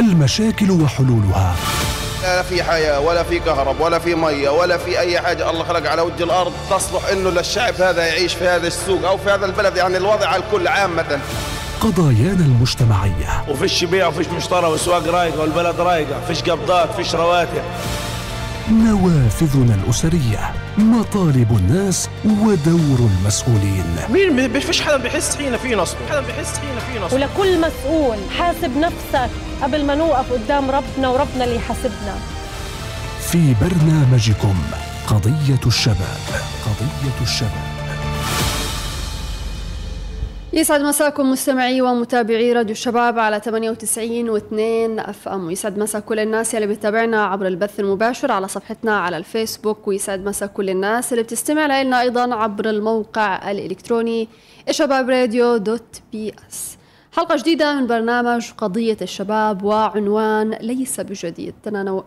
المشاكل وحلولها. لا في حياة ولا في كهرب ولا في مية ولا في أي حاجة. الله خلق على وجه الأرض تصلح إنه للشعب هذا يعيش في هذا السوق أو في هذا البلد. يعني الوضع على الكل عامة قضايانا المجتمعية. وفيش بيع وفيش مشترى والسواق رايقة والبلد رايقة فيش قبضات فيش رواتب. نوافذنا الأسرية مطالب الناس ودور المسؤولين. مين ما فيش حدا بيحس حين في نصب. حدا بيحس حين في نصب. ولكل مسؤول حاسب نفسك قبل ما نوقف قدام ربنا وربنا اللي يحاسبنا. في برنامجكم قضية الشباب قضية الشباب. يسعد مساكم مستمعي ومتابعي راديو الشباب على 98 و2 أف أم. ويسعد مسا كل الناس اللي بتتابعنا عبر البث المباشر على صفحتنا على الفيسبوك. ويسعد مسا كل الناس اللي بتستمع لنا أيضا عبر الموقع الإلكتروني شباب راديو dot PS حلقة جديدة من برنامج قضية الشباب وعنوان ليس بجديد.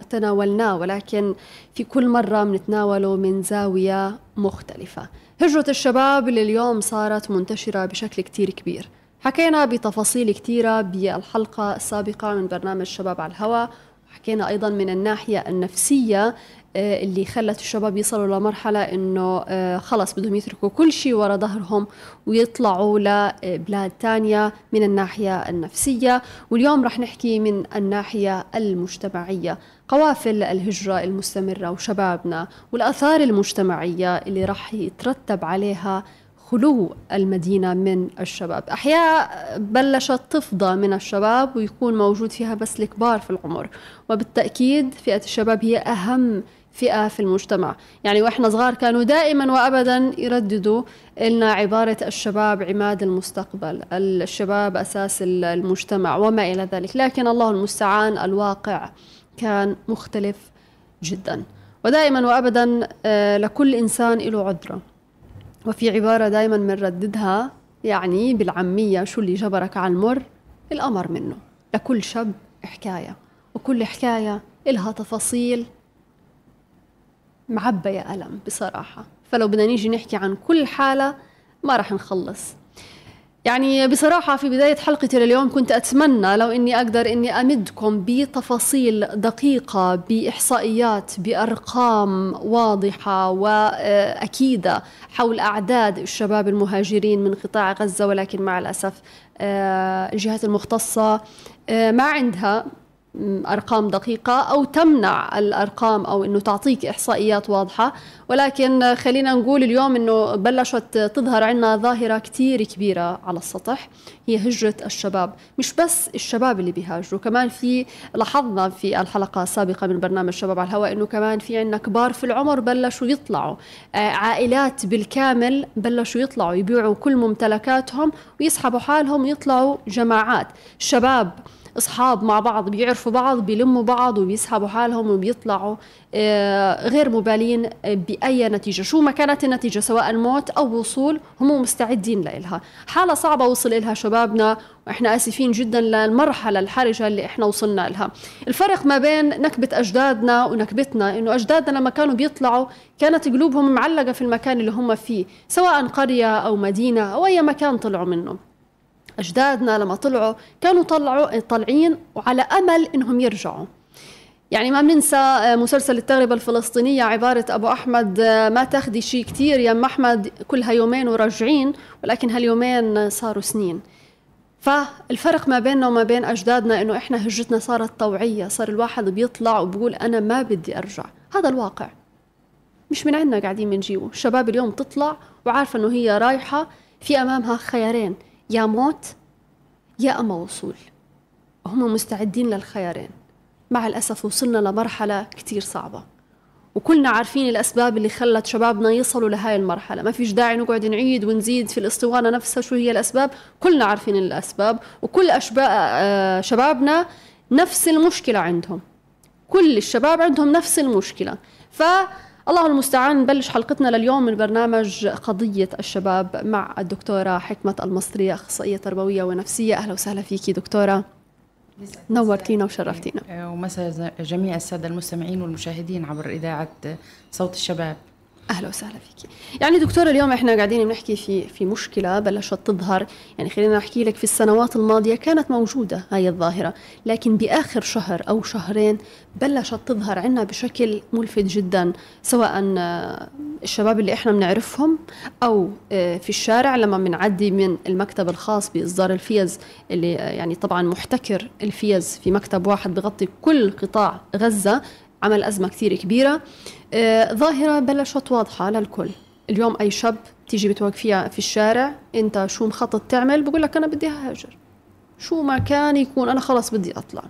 تناولناه ولكن في كل مرة بنتناوله من زاوية مختلفة. هجرة الشباب اللي اليوم صارت منتشرة بشكل كتير كبير. حكينا بتفاصيل كتيرة بالحلقة السابقة من برنامج شباب على الهواء حكينا أيضا من الناحية النفسية آه، اللي خلت الشباب يصلوا لمرحلة إنه آه، خلص بدهم يتركوا كل شيء ورا ظهرهم ويطلعوا لبلاد تانية من الناحية النفسية. واليوم رح نحكي من الناحية المجتمعية. قوافل الهجرة المستمرة وشبابنا والآثار المجتمعية اللي رح يترتب عليها خلو المدينة من الشباب. أحياء بلشت تفضى من الشباب ويكون موجود فيها بس الكبار في العمر وبالتأكيد فئة الشباب هي أهم فئة في المجتمع. يعني وإحنا صغار كانوا دائما وأبدا يرددوا لنا عبارة الشباب عماد المستقبل الشباب أساس المجتمع وما إلى ذلك. لكن الله المستعان الواقع. كان مختلف جدا. ودائما وأبدا آه، لكل إنسان له عذرة. وفي عبارة دائما بنرددها يعني بالعامية شو اللي جبرك على المر؟ الأمر منه. لكل شاب حكاية. وكل حكاية إلها تفاصيل معبية ألم بصراحة. فلو بدنا نيجي نحكي عن كل حالة ما راح نخلص. يعني بصراحة في بداية حلقتي لليوم كنت أتمنى لو إني أقدر إني أمدكم بتفاصيل دقيقة بإحصائيات بأرقام واضحة وأكيدة حول أعداد الشباب المهاجرين من قطاع غزة ولكن مع الأسف آه، الجهات المختصة آه، ما عندها أرقام دقيقة أو تمنع الأرقام أو إنه تعطيك إحصائيات واضحة. ولكن خلينا نقول اليوم إنه بلشت تظهر عندنا ظاهرة كثير كبيرة على السطح هي هجرة الشباب. مش بس الشباب اللي بيهاجروا كمان في لاحظنا في الحلقة السابقة من برنامج شباب على الهواء إنه كمان في عندنا كبار في العمر بلشوا يطلعوا. آه، عائلات بالكامل بلشوا يطلعوا يبيعوا كل ممتلكاتهم ويسحبوا حالهم ويطلعوا جماعات. شباب أصحاب مع بعض بيعرفوا بعض بيلموا بعض وبيسحبوا حالهم وبيطلعوا آه، غير مبالين بأي نتيجة. شو ما كانت النتيجة سواء موت أو وصول هم مستعدين لها حالة صعبة وصل لها شبابنا وإحنا آسفين جدا للمرحلة الحرجة اللي إحنا وصلنا لها الفرق ما بين نكبة أجدادنا ونكبتنا إنه أجدادنا لما كانوا بيطلعوا كانت قلوبهم معلقة في المكان اللي هم فيه سواء قرية أو مدينة أو أي مكان طلعوا منه. أجدادنا لما طلعوا كانوا طلعوا طالعين وعلى أمل إنهم يرجعوا. يعني ما بننسى آه، مسلسل التغربة الفلسطينية عبارة أبو أحمد آه، ما تاخدي شيء كتير يا أم أحمد كلها يومين وراجعين ولكن هاليومين صاروا سنين. فالفرق ما بيننا وما بين أجدادنا إنه إحنا هجرتنا صارت طوعية صار الواحد بيطلع وبقول أنا ما بدي أرجع. هذا الواقع. مش من عندنا قاعدين بنجيبه. الشباب اليوم تطلع وعارفة إنه هي رايحة في أمامها خيارين. يا موت يا أما وصول. هم مستعدين للخيارين. مع الأسف وصلنا لمرحلة كتير صعبة. وكلنا عارفين الأسباب اللي خلت شبابنا يصلوا لهاي المرحلة. ما فيش داعي نقعد نعيد ونزيد في الاسطوانة نفسها شو هي الأسباب. كلنا عارفين الأسباب. وكل أشباء آه، شبابنا نفس المشكلة عندهم. كل الشباب عندهم نفس المشكلة. ف الله المستعان نبلش حلقتنا لليوم من برنامج قضية الشباب مع الدكتورة حكمة المصرية أخصائية تربوية ونفسية. أهلا وسهلا فيكي دكتورة. نورتينا وشرفتينا. ومساء جميع السادة المستمعين والمشاهدين عبر إذاعة صوت الشباب. أهلا وسهلا فيك يعني دكتورة اليوم إحنا قاعدين بنحكي في في مشكلة بلشت تظهر. يعني خلينا نحكي لك في السنوات الماضية كانت موجودة هاي الظاهرة لكن بآخر شهر أو شهرين بلشت تظهر عنا بشكل ملفت جدا سواء آه، الشباب اللي إحنا بنعرفهم أو آه، في الشارع لما بنعدي من المكتب الخاص بإصدار الفيز اللي آه، يعني طبعا محتكر الفيز في مكتب واحد بغطي كل قطاع غزة عمل أزمة كثير كبيرة. آه، ظاهرة بلشت واضحة للكل. اليوم أي شاب تيجي بتوقفيها في الشارع أنت شو مخطط تعمل؟ بقول لك أنا بدي أهاجر. شو ما كان يكون؟ أنا خلص بدي أطلع.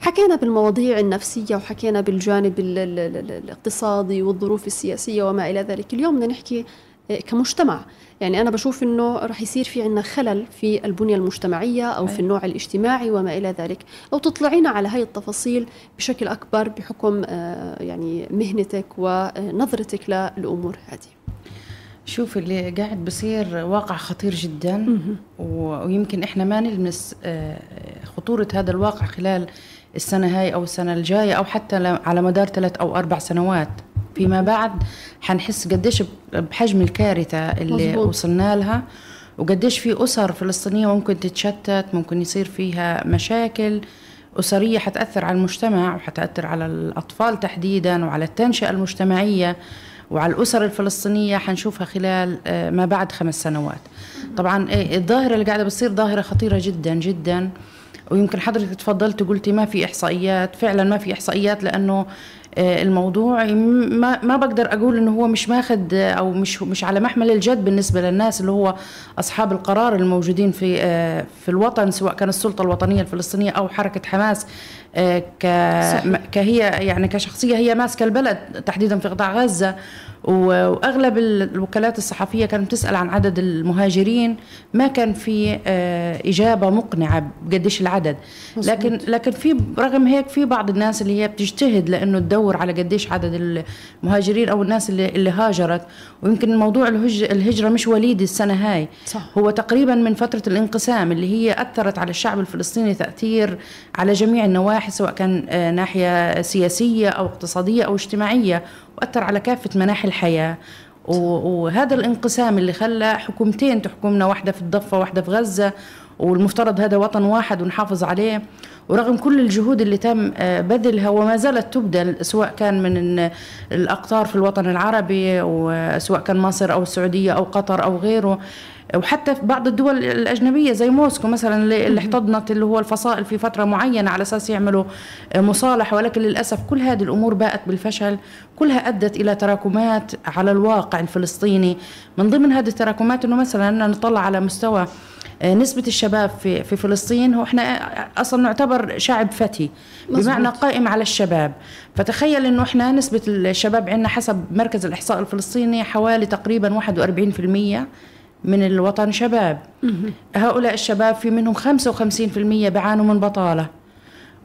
حكينا بالمواضيع النفسية وحكينا بالجانب ال ال ال الاقتصادي والظروف السياسية وما إلى ذلك. اليوم بدنا نحكي كمجتمع. يعني أنا بشوف أنه رح يصير في عنا خلل في البنية المجتمعية أو في النوع الاجتماعي وما إلى ذلك. لو تطلعينا على هاي التفاصيل بشكل أكبر بحكم آه، يعني مهنتك ونظرتك للأمور هذه. شوف اللي قاعد بصير واقع خطير جدا. ويمكن إحنا ما نلمس آه، خطورة هذا الواقع خلال السنة هاي أو السنة الجاية أو حتى على مدار ثلاث أو أربع سنوات. فيما بعد حنحس قديش بحجم الكارثة اللي مزبوط. وصلنا لها وقديش في أسر فلسطينية ممكن تتشتت ممكن يصير فيها مشاكل. أسرية حتأثر على المجتمع وحتأثر على الأطفال تحديدا وعلى التنشئة المجتمعية وعلى الأسر الفلسطينية حنشوفها خلال آه، ما بعد خمس سنوات. طبعا إيه، الظاهرة اللي قاعدة بتصير ظاهرة خطيرة جدا جدا. ويمكن حضرتك تفضلت وقلتي ما في إحصائيات. فعلا ما في إحصائيات لأنه آه، الموضوع ما ما بقدر أقول إنه هو مش ماخذ أو مش مش على محمل الجد بالنسبة للناس اللي هو أصحاب القرار الموجودين في آه، في الوطن سواء كان السلطة الوطنية الفلسطينية أو حركة حماس آه، ك كهي يعني كشخصية هي ماسكة البلد تحديدا في قطاع غزة. وأغلب الوكالات الصحفية كانت تسأل عن عدد المهاجرين ما كان في آه، إجابة مقنعة بقديش العدد. لكن لكن في رغم هيك في بعض الناس اللي هي بتجتهد لأنه تدور على قديش عدد المهاجرين أو الناس اللي اللي هاجرت. ويمكن موضوع الهجرة مش وليد السنة هاي. صح. هو تقريبا من فترة الانقسام اللي هي أثرت على الشعب الفلسطيني تأثير على جميع النواحي سواء كان آه، ناحية سياسية أو اقتصادية أو اجتماعية. وأثر على كافة مناحي الحياة. وهذا الانقسام اللي خلى حكومتين تحكمنا واحدة في الضفة واحدة في غزة والمفترض هذا وطن واحد ونحافظ عليه. ورغم كل الجهود اللي تم آه، بذلها وما زالت تبذل سواء كان من الأقطار في الوطن العربي وسواء كان مصر أو السعودية أو قطر أو غيره وحتى في بعض الدول الأجنبية زي موسكو مثلا اللي احتضنت اللي هو الفصائل في فترة معينة على أساس يعملوا مصالحة ولكن للأسف كل هذه الأمور باءت بالفشل كلها أدت إلى تراكمات على الواقع الفلسطيني. من ضمن هذه التراكمات أنه مثلا نطلع على مستوى آه، نسبة الشباب في في فلسطين. هو إحنا أصلا نعتبر شعب فتي مزبوط. بمعنى قائم على الشباب. فتخيل إنه إحنا نسبة الشباب عندنا حسب مركز الإحصاء الفلسطيني حوالي تقريبا 41% من الوطن شباب. هؤلاء الشباب في منهم 55% بيعانوا من بطالة.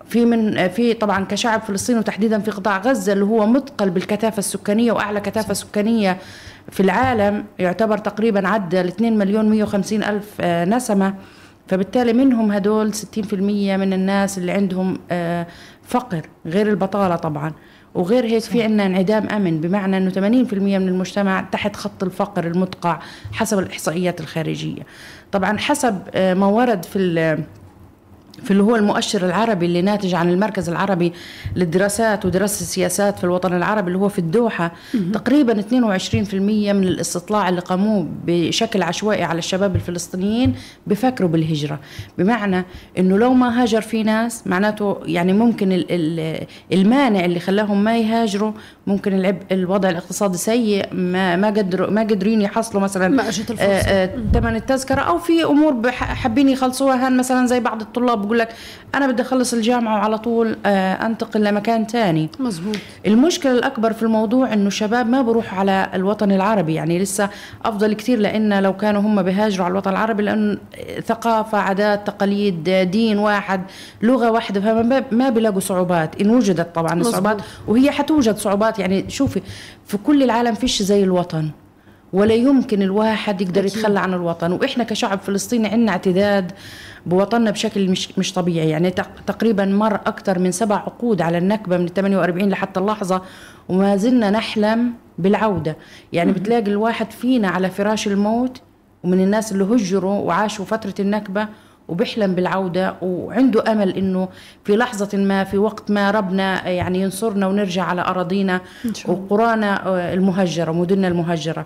في من في طبعا كشعب فلسطين وتحديدا في قطاع غزة اللي هو مثقل بالكثافة السكانية وأعلى كثافة سكانية في العالم يعتبر تقريبا عدى ل 2 مليون 150 ألف آه، نسمة. فبالتالي منهم هدول 60% من الناس اللي عندهم آه، فقر غير البطالة طبعا. وغير هيك في عندنا انعدام آمن بمعنى إنه 80% من المجتمع تحت خط الفقر المدقع حسب الإحصائيات الخارجية. طبعا حسب آه، ما ورد في في اللي هو المؤشر العربي اللي ناتج عن المركز العربي للدراسات ودراسة السياسات في الوطن العربي اللي هو في الدوحة تقريبا 22% من الاستطلاع اللي قاموه بشكل عشوائي على الشباب الفلسطينيين بفكروا بالهجرة. بمعنى إنه لو ما هاجر في ناس معناته يعني ممكن المانع اللي خلاهم ما يهاجروا ممكن العب الوضع الاقتصادي سيء ما ما قدروا ما قادرين يحصلوا مثلا ما اجت الفرصة. آه، آه، ثمن التذكرة. أو في أمور حابين يخلصوها هان مثلا زي بعض الطلاب بقول لك أنا بدي أخلص الجامعة وعلى طول آه، أنتقل لمكان ثاني مزبوط المشكلة الأكبر في الموضوع إنه الشباب ما بروحوا على الوطن العربي يعني لسه أفضل كثير لأن لو كانوا هم بيهاجروا على الوطن العربي لأن ثقافة عادات تقاليد دين واحد لغة واحدة فما ما بيلاقوا صعوبات. إن وجدت طبعا مزبوط. الصعوبات وهي حتوجد صعوبات يعني شوفي في كل العالم فيش زي الوطن ولا يمكن الواحد يقدر يتخلى عن الوطن. وإحنا كشعب فلسطيني عندنا اعتداد بوطننا بشكل مش مش طبيعي. يعني تقريبا مر أكثر من سبع عقود على النكبة من 48 لحتى اللحظة وما زلنا نحلم بالعودة. يعني بتلاقي الواحد فينا على فراش الموت ومن الناس اللي هجروا وعاشوا فترة النكبة وبيحلم بالعودة وعنده أمل إنه في لحظة ما في وقت ما ربنا يعني ينصرنا ونرجع على أراضينا. وقرانا آه، المهجرة مدننا المهجرة.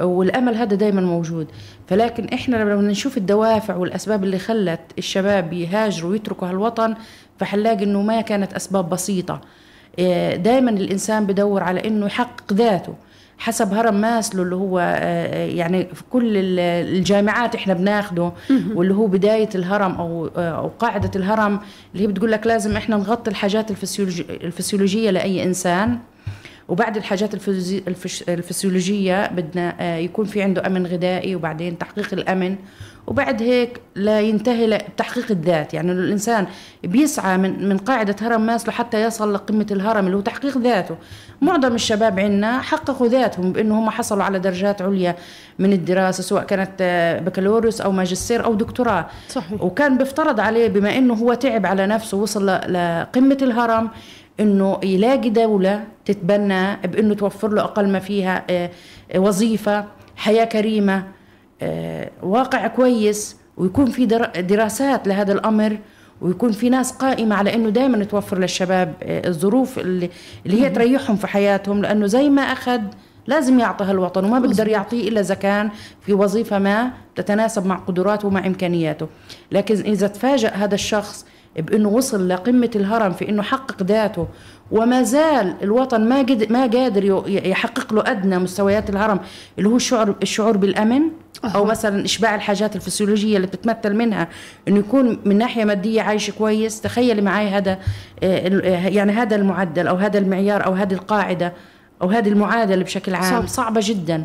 والأمل هذا دائما موجود. فلكن إحنا لما نشوف الدوافع والأسباب اللي خلت الشباب يهاجروا ويتركوا هالوطن فحنلاقي إنه ما كانت أسباب بسيطة. دائما الإنسان بدور على إنه يحقق ذاته. حسب هرم ماسلو اللي هو آه، يعني في كل ال- الجامعات إحنا بناخده واللي هو بداية الهرم أو آه، أو قاعدة الهرم اللي هي بتقول لك لازم إحنا نغطي الحاجات الفسيولوجي- الفسيولوجية لأي إنسان. وبعد الحاجات الفسيولوجية بدنا آه، يكون في عنده أمن غذائي وبعدين تحقيق الأمن. وبعد هيك لا ينتهي ل- بتحقيق الذات. يعني الإنسان بيسعى من من قاعدة هرم ماسلو حتى يصل لقمة الهرم اللي هو تحقيق ذاته. معظم الشباب عندنا حققوا ذاتهم بأنه هم حصلوا على درجات عليا من الدراسة سواء كانت آه، بكالوريوس أو ماجستير أو دكتوراه صحيح. وكان بيفترض عليه بما إنه هو تعب على نفسه وصل ل- لقمة الهرم إنه يلاقي دولة تتبنى بأنه توفر له أقل ما فيها آه، وظيفة حياة كريمة آه، واقع كويس ويكون في در- دراسات لهذا الأمر ويكون في ناس قائمة على إنه دائما توفر للشباب آه، الظروف اللي, اللي هي تريحهم في حياتهم لأنه زي ما أخذ لازم يعطيها الوطن وما بيقدر يعطيه إلا إذا كان في وظيفة ما تتناسب مع قدراته ومع إمكانياته. لكن إذا تفاجأ هذا الشخص بأنه وصل لقمة الهرم في أنه حقق ذاته. وما زال الوطن ما ما قادر يحقق له أدنى مستويات الهرم اللي هو الشعور الشعور بالأمن أو مثلا إشباع الحاجات الفسيولوجية اللي بتتمثل منها إنه يكون من ناحية مادية عايش كويس. تخيلي معي هذا آه، آه، يعني هذا المعدل أو هذا المعيار أو هذه القاعدة أو هذه المعادلة بشكل عام. صح. صعبة جدا.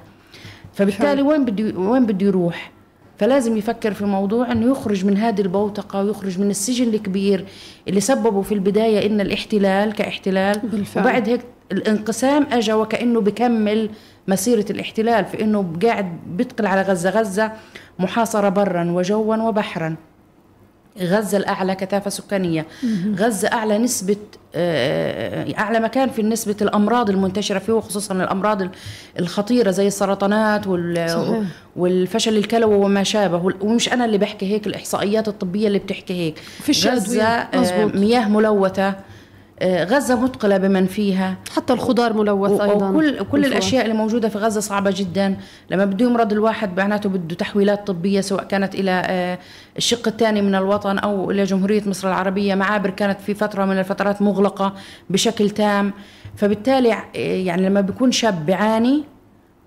فبالتالي وين بده وين بده يروح؟ فلازم يفكر في موضوع إنه يخرج من هذه البوتقة ويخرج من السجن الكبير اللي سببه في البداية إن الاحتلال كاحتلال. بالفعل. وبعد هيك الانقسام اجى وكأنه بكمل مسيرة الاحتلال في إنه قاعد بيتقل على غزة. غزة محاصرة برا وجوا وبحرا. غزة الأعلى كثافة سكانية غزة أعلى نسبة آه، أعلى مكان في نسبة الأمراض المنتشرة فيه وخصوصا الأمراض ال- الخطيرة زي السرطانات وال صحيح. والفشل الكلوي وما شابه ومش أنا اللي بحكي هيك الإحصائيات الطبية اللي بتحكي هيك غزة. آه، مزبوط. مياه ملوثة آه، غزة مثقلة بمن فيها. حتى الخضار ملوث أيضا. وكل كل. الأشياء اللي موجودة في غزة صعبة جدا. لما بده يمرض الواحد معناته بده تحويلات طبية سواء كانت إلى آه، الشق الثاني من الوطن أو إلى جمهورية مصر العربية. معابر كانت في فترة من الفترات مغلقة بشكل تام. فبالتالي آه، يعني لما بيكون شاب بيعاني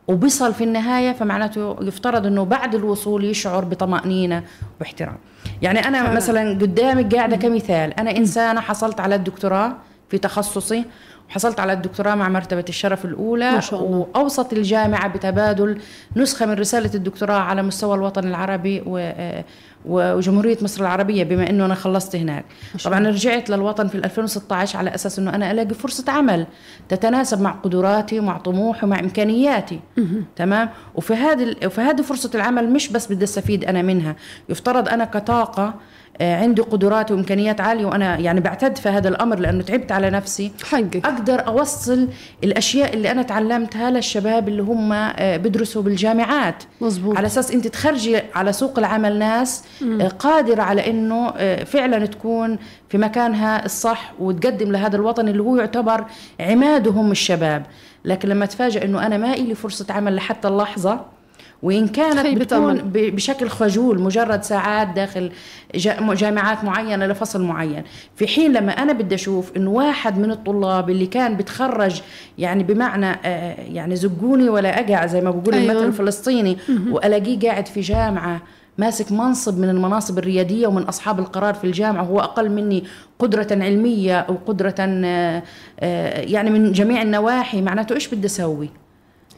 وبيصل في النهاية فمعناته يفترض إنه بعد الوصول يشعر بطمأنينة واحترام. يعني أنا. مثلا قدامك قاعدة كمثال. أنا إنسانة حصلت على الدكتوراه في تخصصي. وحصلت على الدكتوراه مع مرتبة الشرف الأولى ما شاء الله. وأوصت الجامعة بتبادل نسخة من رسالة الدكتوراه على مستوى الوطن العربي و وجمهورية مصر العربية بما أنه أنا خلصت هناك. طبعا رجعت للوطن في 2016 على أساس أنه أنا ألاقي فرصة عمل تتناسب مع قدراتي ومع طموحي ومع إمكانياتي. تمام؟ وفي هذه وفي هذه فرصة العمل مش بس بدي أستفيد أنا منها. يفترض أنا كطاقة عندي قدرات وإمكانيات عالية وأنا يعني بعتد في هذا الأمر لأنه تعبت على نفسي. حقك. أقدر أوصل الأشياء اللي أنا تعلمتها للشباب اللي هم آه، بيدرسوا بالجامعات. مزبوط على أساس أنت تخرجي على سوق العمل ناس آه، قادرة على إنه آه، فعلا تكون في مكانها الصح وتقدم لهذا الوطن اللي هو يعتبر عمادهم الشباب. لكن لما تفاجئ إنه أنا ما إلي فرصة عمل لحتى اللحظة وإن كانت بتكون بشكل خجول مجرد ساعات داخل جا- جامعات معينة لفصل معين في حين لما أنا بدي أشوف إنه واحد من الطلاب اللي كان بتخرج يعني بمعنى آه، يعني زقوني ولا أقع زي ما بقول أيوة. المثل الفلسطيني وألاقيه قاعد في جامعة ماسك منصب من المناصب الريادية ومن أصحاب القرار في الجامعة وهو أقل مني قدرة علمية أو قدرة آه، آه، يعني من جميع النواحي معناته إيش بدي أسوي؟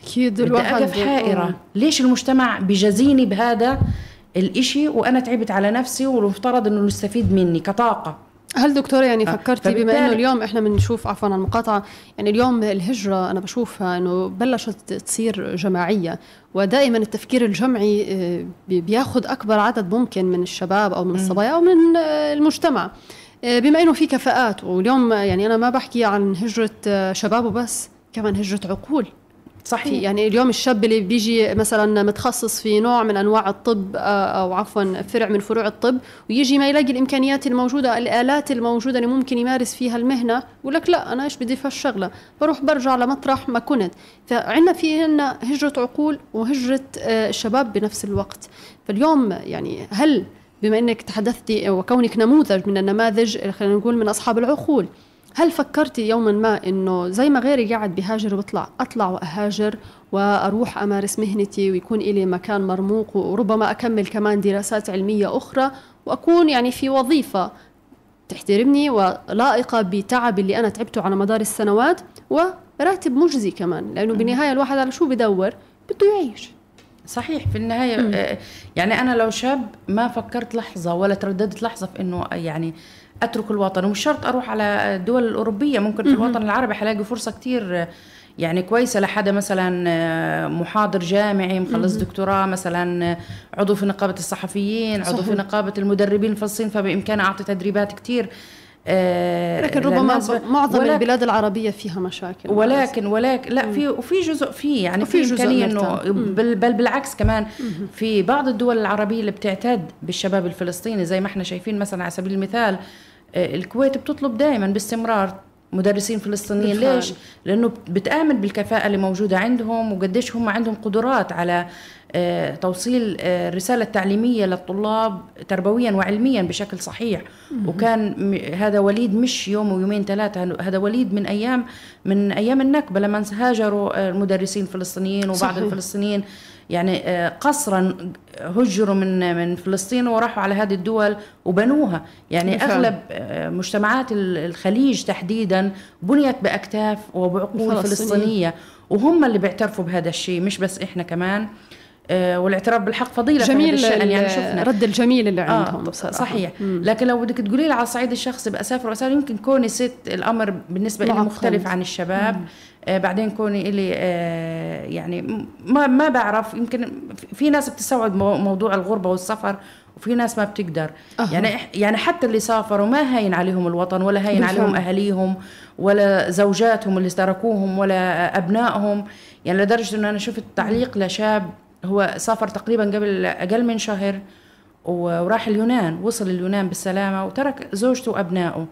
أكيد الواحد اقف حائرة. ليش المجتمع بجزيني بهذا الإشي؟ وأنا تعبت على نفسي والمفترض إنه يستفيد مني كطاقة. هل دكتورة يعني آه، فكرتي بما إنه اليوم إحنا بنشوف عفوا عن المقاطعة يعني اليوم الهجرة أنا بشوفها إنه بلشت تصير جماعية ودائما التفكير الجمعي آه، بي- بياخذ أكبر عدد ممكن من الشباب أو من الصبايا أو من آه، المجتمع. آه، بما إنه في كفاءات واليوم آه، يعني أنا ما بحكي عن هجرة آه، شباب وبس كمان هجرة عقول. صحيح. يعني اليوم الشاب اللي بيجي مثلا متخصص في نوع من أنواع الطب آه، أو عفوا فرع من فروع الطب ويجي ما يلاقي الإمكانيات الموجودة الآلات الموجودة اللي ممكن يمارس فيها المهنة يقول لك لا أنا إيش بدي في الشغله بروح برجع لمطرح ما كنت. فعندنا في عندنا هجرة عقول وهجرة آه، الشباب بنفس الوقت. فاليوم يعني هل بما إنك تحدثتي وكونك نموذج من النماذج خلينا نقول من أصحاب العقول هل فكرتي يوما ما إنه زي ما غيري قاعد بهاجر وبطلع أطلع وأهاجر وأروح أمارس مهنتي ويكون لي مكان مرموق وربما أكمل كمان دراسات علمية أخرى وأكون يعني في وظيفة تحترمني ولائقة بتعب اللي أنا تعبته على مدار السنوات وراتب مجزي كمان لأنه بالنهاية الواحد على شو بدور؟ بده يعيش. صحيح في النهاية آه، يعني أنا لو شاب ما فكرت لحظة ولا ترددت لحظة في إنه يعني أترك الوطن ومش شرط أروح على الدول الأوروبية ممكن في الوطن العربي حلاقي فرصة كتير يعني كويسة لحدا مثلا محاضر جامعي مخلص دكتوراه مثلا عضو في نقابة الصحفيين عضو صحيح. في نقابة المدربين الفلسطينيين فبامكانه أعطي تدريبات كتير آه لكن ربما معظم البلاد العربية فيها مشاكل ولكن ولكن لا في وفي جزء في يعني في إمكانية إنه بل, بل بالعكس كمان في بعض الدول العربية اللي بتعتد بالشباب الفلسطيني زي ما إحنا شايفين مثلا على سبيل المثال آه، الكويت بتطلب دائما باستمرار مدرسين فلسطينيين. ليش؟ لأنه بتآمن بالكفاءة اللي موجودة عندهم وقديش هم عندهم قدرات على آه، توصيل الرسالة آه، التعليمية للطلاب تربويا وعلميا بشكل صحيح. وكان هذا وليد مش يوم ويومين ثلاثة هذا وليد من أيام من أيام النكبة لما هاجروا المدرسين الفلسطينيين وبعض صحيح. الفلسطينيين. يعني آه، قصرا هجروا من من فلسطين وراحوا على هذه الدول وبنوها. يعني. أغلب آه، مجتمعات الخليج تحديدا بنيت بأكتاف وبعقول فلسطينية. وهم اللي بيعترفوا بهذا الشيء مش بس إحنا كمان. آه، والاعتراف بالحق فضيلة جميل في هذا يعني شفنا. رد الجميل اللي عندهم آه بصراحة. صحيح. مم. لكن لو بدك تقولي لي على الصعيد الشخصي بأسافر وأسافر يمكن كوني ست الأمر بالنسبة لي مختلف عن الشباب. مم. آه بعدين كوني إلي آه يعني ما ما بعرف يمكن في ناس بتستوعب موضوع الغربة والسفر وفي ناس ما بتقدر أه. يعني يعني حتى اللي سافروا ما هين عليهم الوطن ولا هين بفهم. عليهم اهاليهم ولا زوجاتهم اللي تركوهم ولا أبنائهم يعني لدرجة إنه أنا شفت تعليق لشاب هو سافر تقريبا قبل أقل من شهر وراح اليونان وصل اليونان بالسلامة وترك زوجته وأبنائه.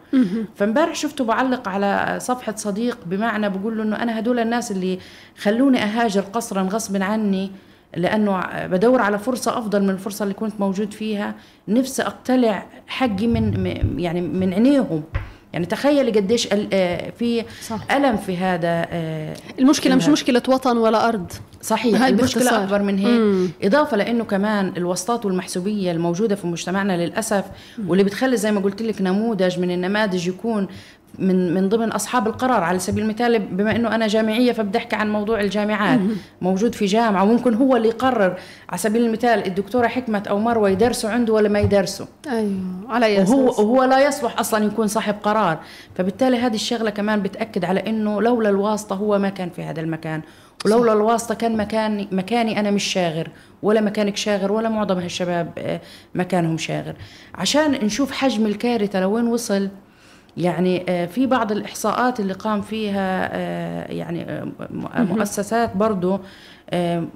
فامبارح شفته بعلق على صفحة صديق بمعنى بقول له أنه أنا هدول الناس اللي خلوني أهاجر قصرا غصب عني لأنه بدور على فرصة أفضل من الفرصة اللي كنت موجود فيها. نفسي أقتلع حقي من يعني من عينيهم. يعني تخيلي قديش آه، في صح. ألم في هذا آه، المشكلة مش مشكلة وطن ولا أرض صحيح المشكلة باختصار. أكبر من هيك مم. إضافة لإنه كمان الوسطات والمحسوبية الموجودة في مجتمعنا للأسف مم. واللي بتخلي زي ما قلت لك نموذج من النماذج يكون من من ضمن أصحاب القرار على سبيل المثال بما إنه أنا جامعية فبدي أحكي عن موضوع الجامعات. موجود في جامعة وممكن هو اللي يقرر. على سبيل المثال الدكتورة حكمة أو مروة يدرسوا عنده ولا ما يدرسوا؟ أيوه على أي وهو وهو لا يصلح أصلا يكون صاحب قرار. فبالتالي هذه الشغلة كمان بتأكد على إنه لولا الواسطة هو ما كان في هذا المكان. ولولا الواسطة كان مكاني مكاني أنا مش شاغر ولا مكانك شاغر ولا معظم هالشباب آه، مكانهم شاغر. عشان نشوف حجم الكارثة لوين وصل يعني آه، في بعض الإحصاءات اللي قام فيها آه، يعني آه، مؤسسات برضو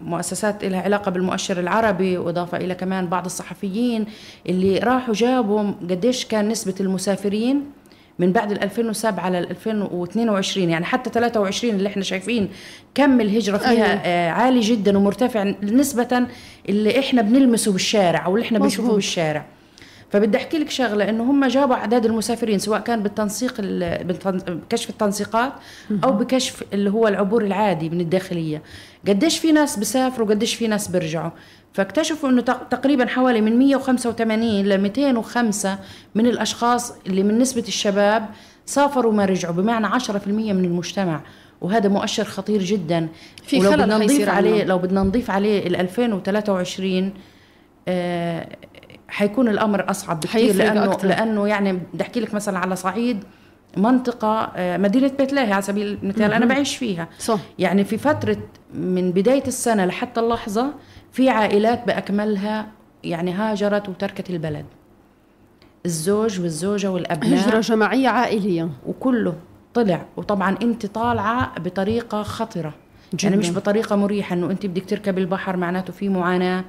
مؤسسات لها علاقة بالمؤشر العربي وإضافة إلى كمان بعض الصحفيين اللي راحوا جابوا قديش كان نسبة المسافرين من بعد ال 2007 ل 2022 يعني حتى 23 اللي إحنا شايفين كم الهجرة فيها أيوة. عالي جدا ومرتفع نسبة اللي إحنا بنلمسه بالشارع أو اللي إحنا بنشوفه بالشارع. فبدي أحكي لك شغلة إنه هم جابوا أعداد المسافرين سواء كان بالتنسيق بكشف التنسيقات أو بكشف اللي هو العبور العادي من الداخلية. قديش في ناس بسافروا وقديش في ناس بيرجعوا. فاكتشفوا إنه تقريبا حوالي من 185 ل 205 من الأشخاص اللي من نسبة الشباب سافروا ما رجعوا بمعنى 10% من المجتمع. وهذا مؤشر خطير جدا. في ولو بدنا نضيف عليه لو بدنا نضيف عليه ال 2023 آه حيكون الأمر أصعب بكثير لأنه أكتر. لأنه يعني بدي أحكي لك مثلا على صعيد منطقة آه، مدينة بيت لاهي على سبيل المثال أنا بعيش فيها. صح. يعني في فترة من بداية السنة لحتى اللحظة في عائلات بأكملها يعني هاجرت وتركت البلد. الزوج والزوجة والأبناء هجرة جماعية عائلية. وكله طلع. وطبعا أنت طالعة بطريقة خطرة. يعني مش جداً. بطريقة مريحة إنه أنت بدك تركبي البحر معناته في معاناة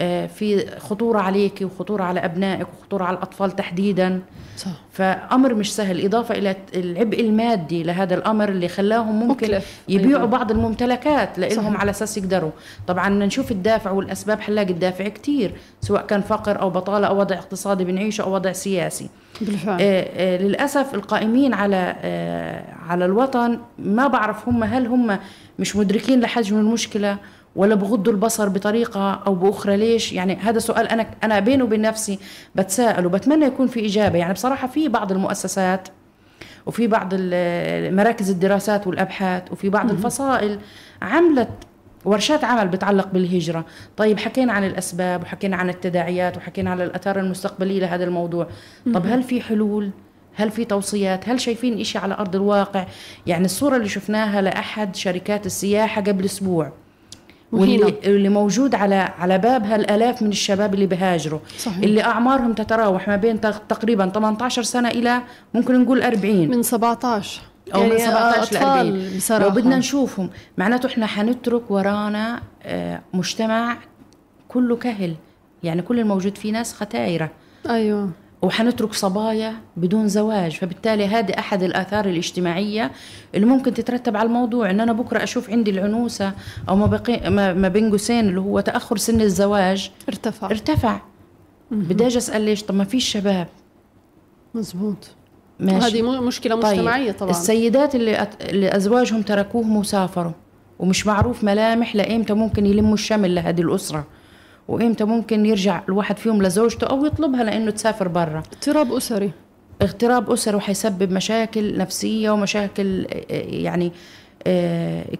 آه في خطورة عليك وخطورة على أبنائك وخطورة على الأطفال تحديدا صح فأمر مش سهل إضافة إلى العبء المادي لهذا الأمر اللي خلاهم ممكن مكلف. يبيعوا أيضاً. بعض الممتلكات لهم. على أساس يقدروا طبعا نشوف الدافع والأسباب حنلاقي الدافع كتير سواء كان فقر أو بطالة أو وضع اقتصادي بنعيشه أو وضع سياسي بالفعل. آه، آه، للأسف القائمين على آه، على الوطن ما بعرف هم هل هم مش مدركين لحجم المشكلة ولا بغضوا البصر بطريقة أو بأخرى ليش؟ يعني هذا سؤال أنا أنا بيني وبين نفسي بتساءل وبتمنى يكون في إجابة. يعني بصراحة في بعض المؤسسات وفي بعض مراكز الدراسات والأبحاث وفي بعض الفصائل عملت ورشات عمل بتعلق بالهجرة. طيب حكينا عن الأسباب وحكينا عن التداعيات وحكينا عن الأثار المستقبلية لهذا الموضوع. طب هل في حلول؟ هل في توصيات؟ هل شايفين إشي على أرض الواقع؟ يعني الصورة اللي شفناها لأحد شركات السياحة قبل أسبوع. واللي اللي موجود على على باب هالآلاف من الشباب اللي بهاجروا. صحيح. اللي أعمارهم تتراوح ما بين تق- تقريبا 18 سنة إلى ممكن نقول 40 من 17 أو من 17 ل أطفال 40 بصراحة. لو بدنا نشوفهم معناته إحنا حنترك ورانا آه، مجتمع كله كهل. يعني كل الموجود فيه ناس ختايرة. أيوه. وحنترك صبايا بدون زواج. فبالتالي هذه أحد الآثار الاجتماعية اللي ممكن تترتب على الموضوع. إن أنا بكرة أشوف عندي العنوسة أو ما, بقي ما ما بين قوسين اللي هو تأخر سن الزواج. ارتفع. ارتفع. بدي أجي أسأل ليش؟ طب ما فيش شباب. مزبوط. ماشي. وهذه مشكلة مجتمعية طبعا. السيدات اللي, أت... اللي أزواجهم تركوهم وسافروا ومش معروف ملامح لإمتى ممكن يلموا الشمل لهذه الأسرة وإمتى ممكن يرجع الواحد فيهم لزوجته أو يطلبها لإنه تسافر برا. اضطراب أسري. اغتراب اسره وحيسبب مشاكل نفسية ومشاكل آه، يعني آه،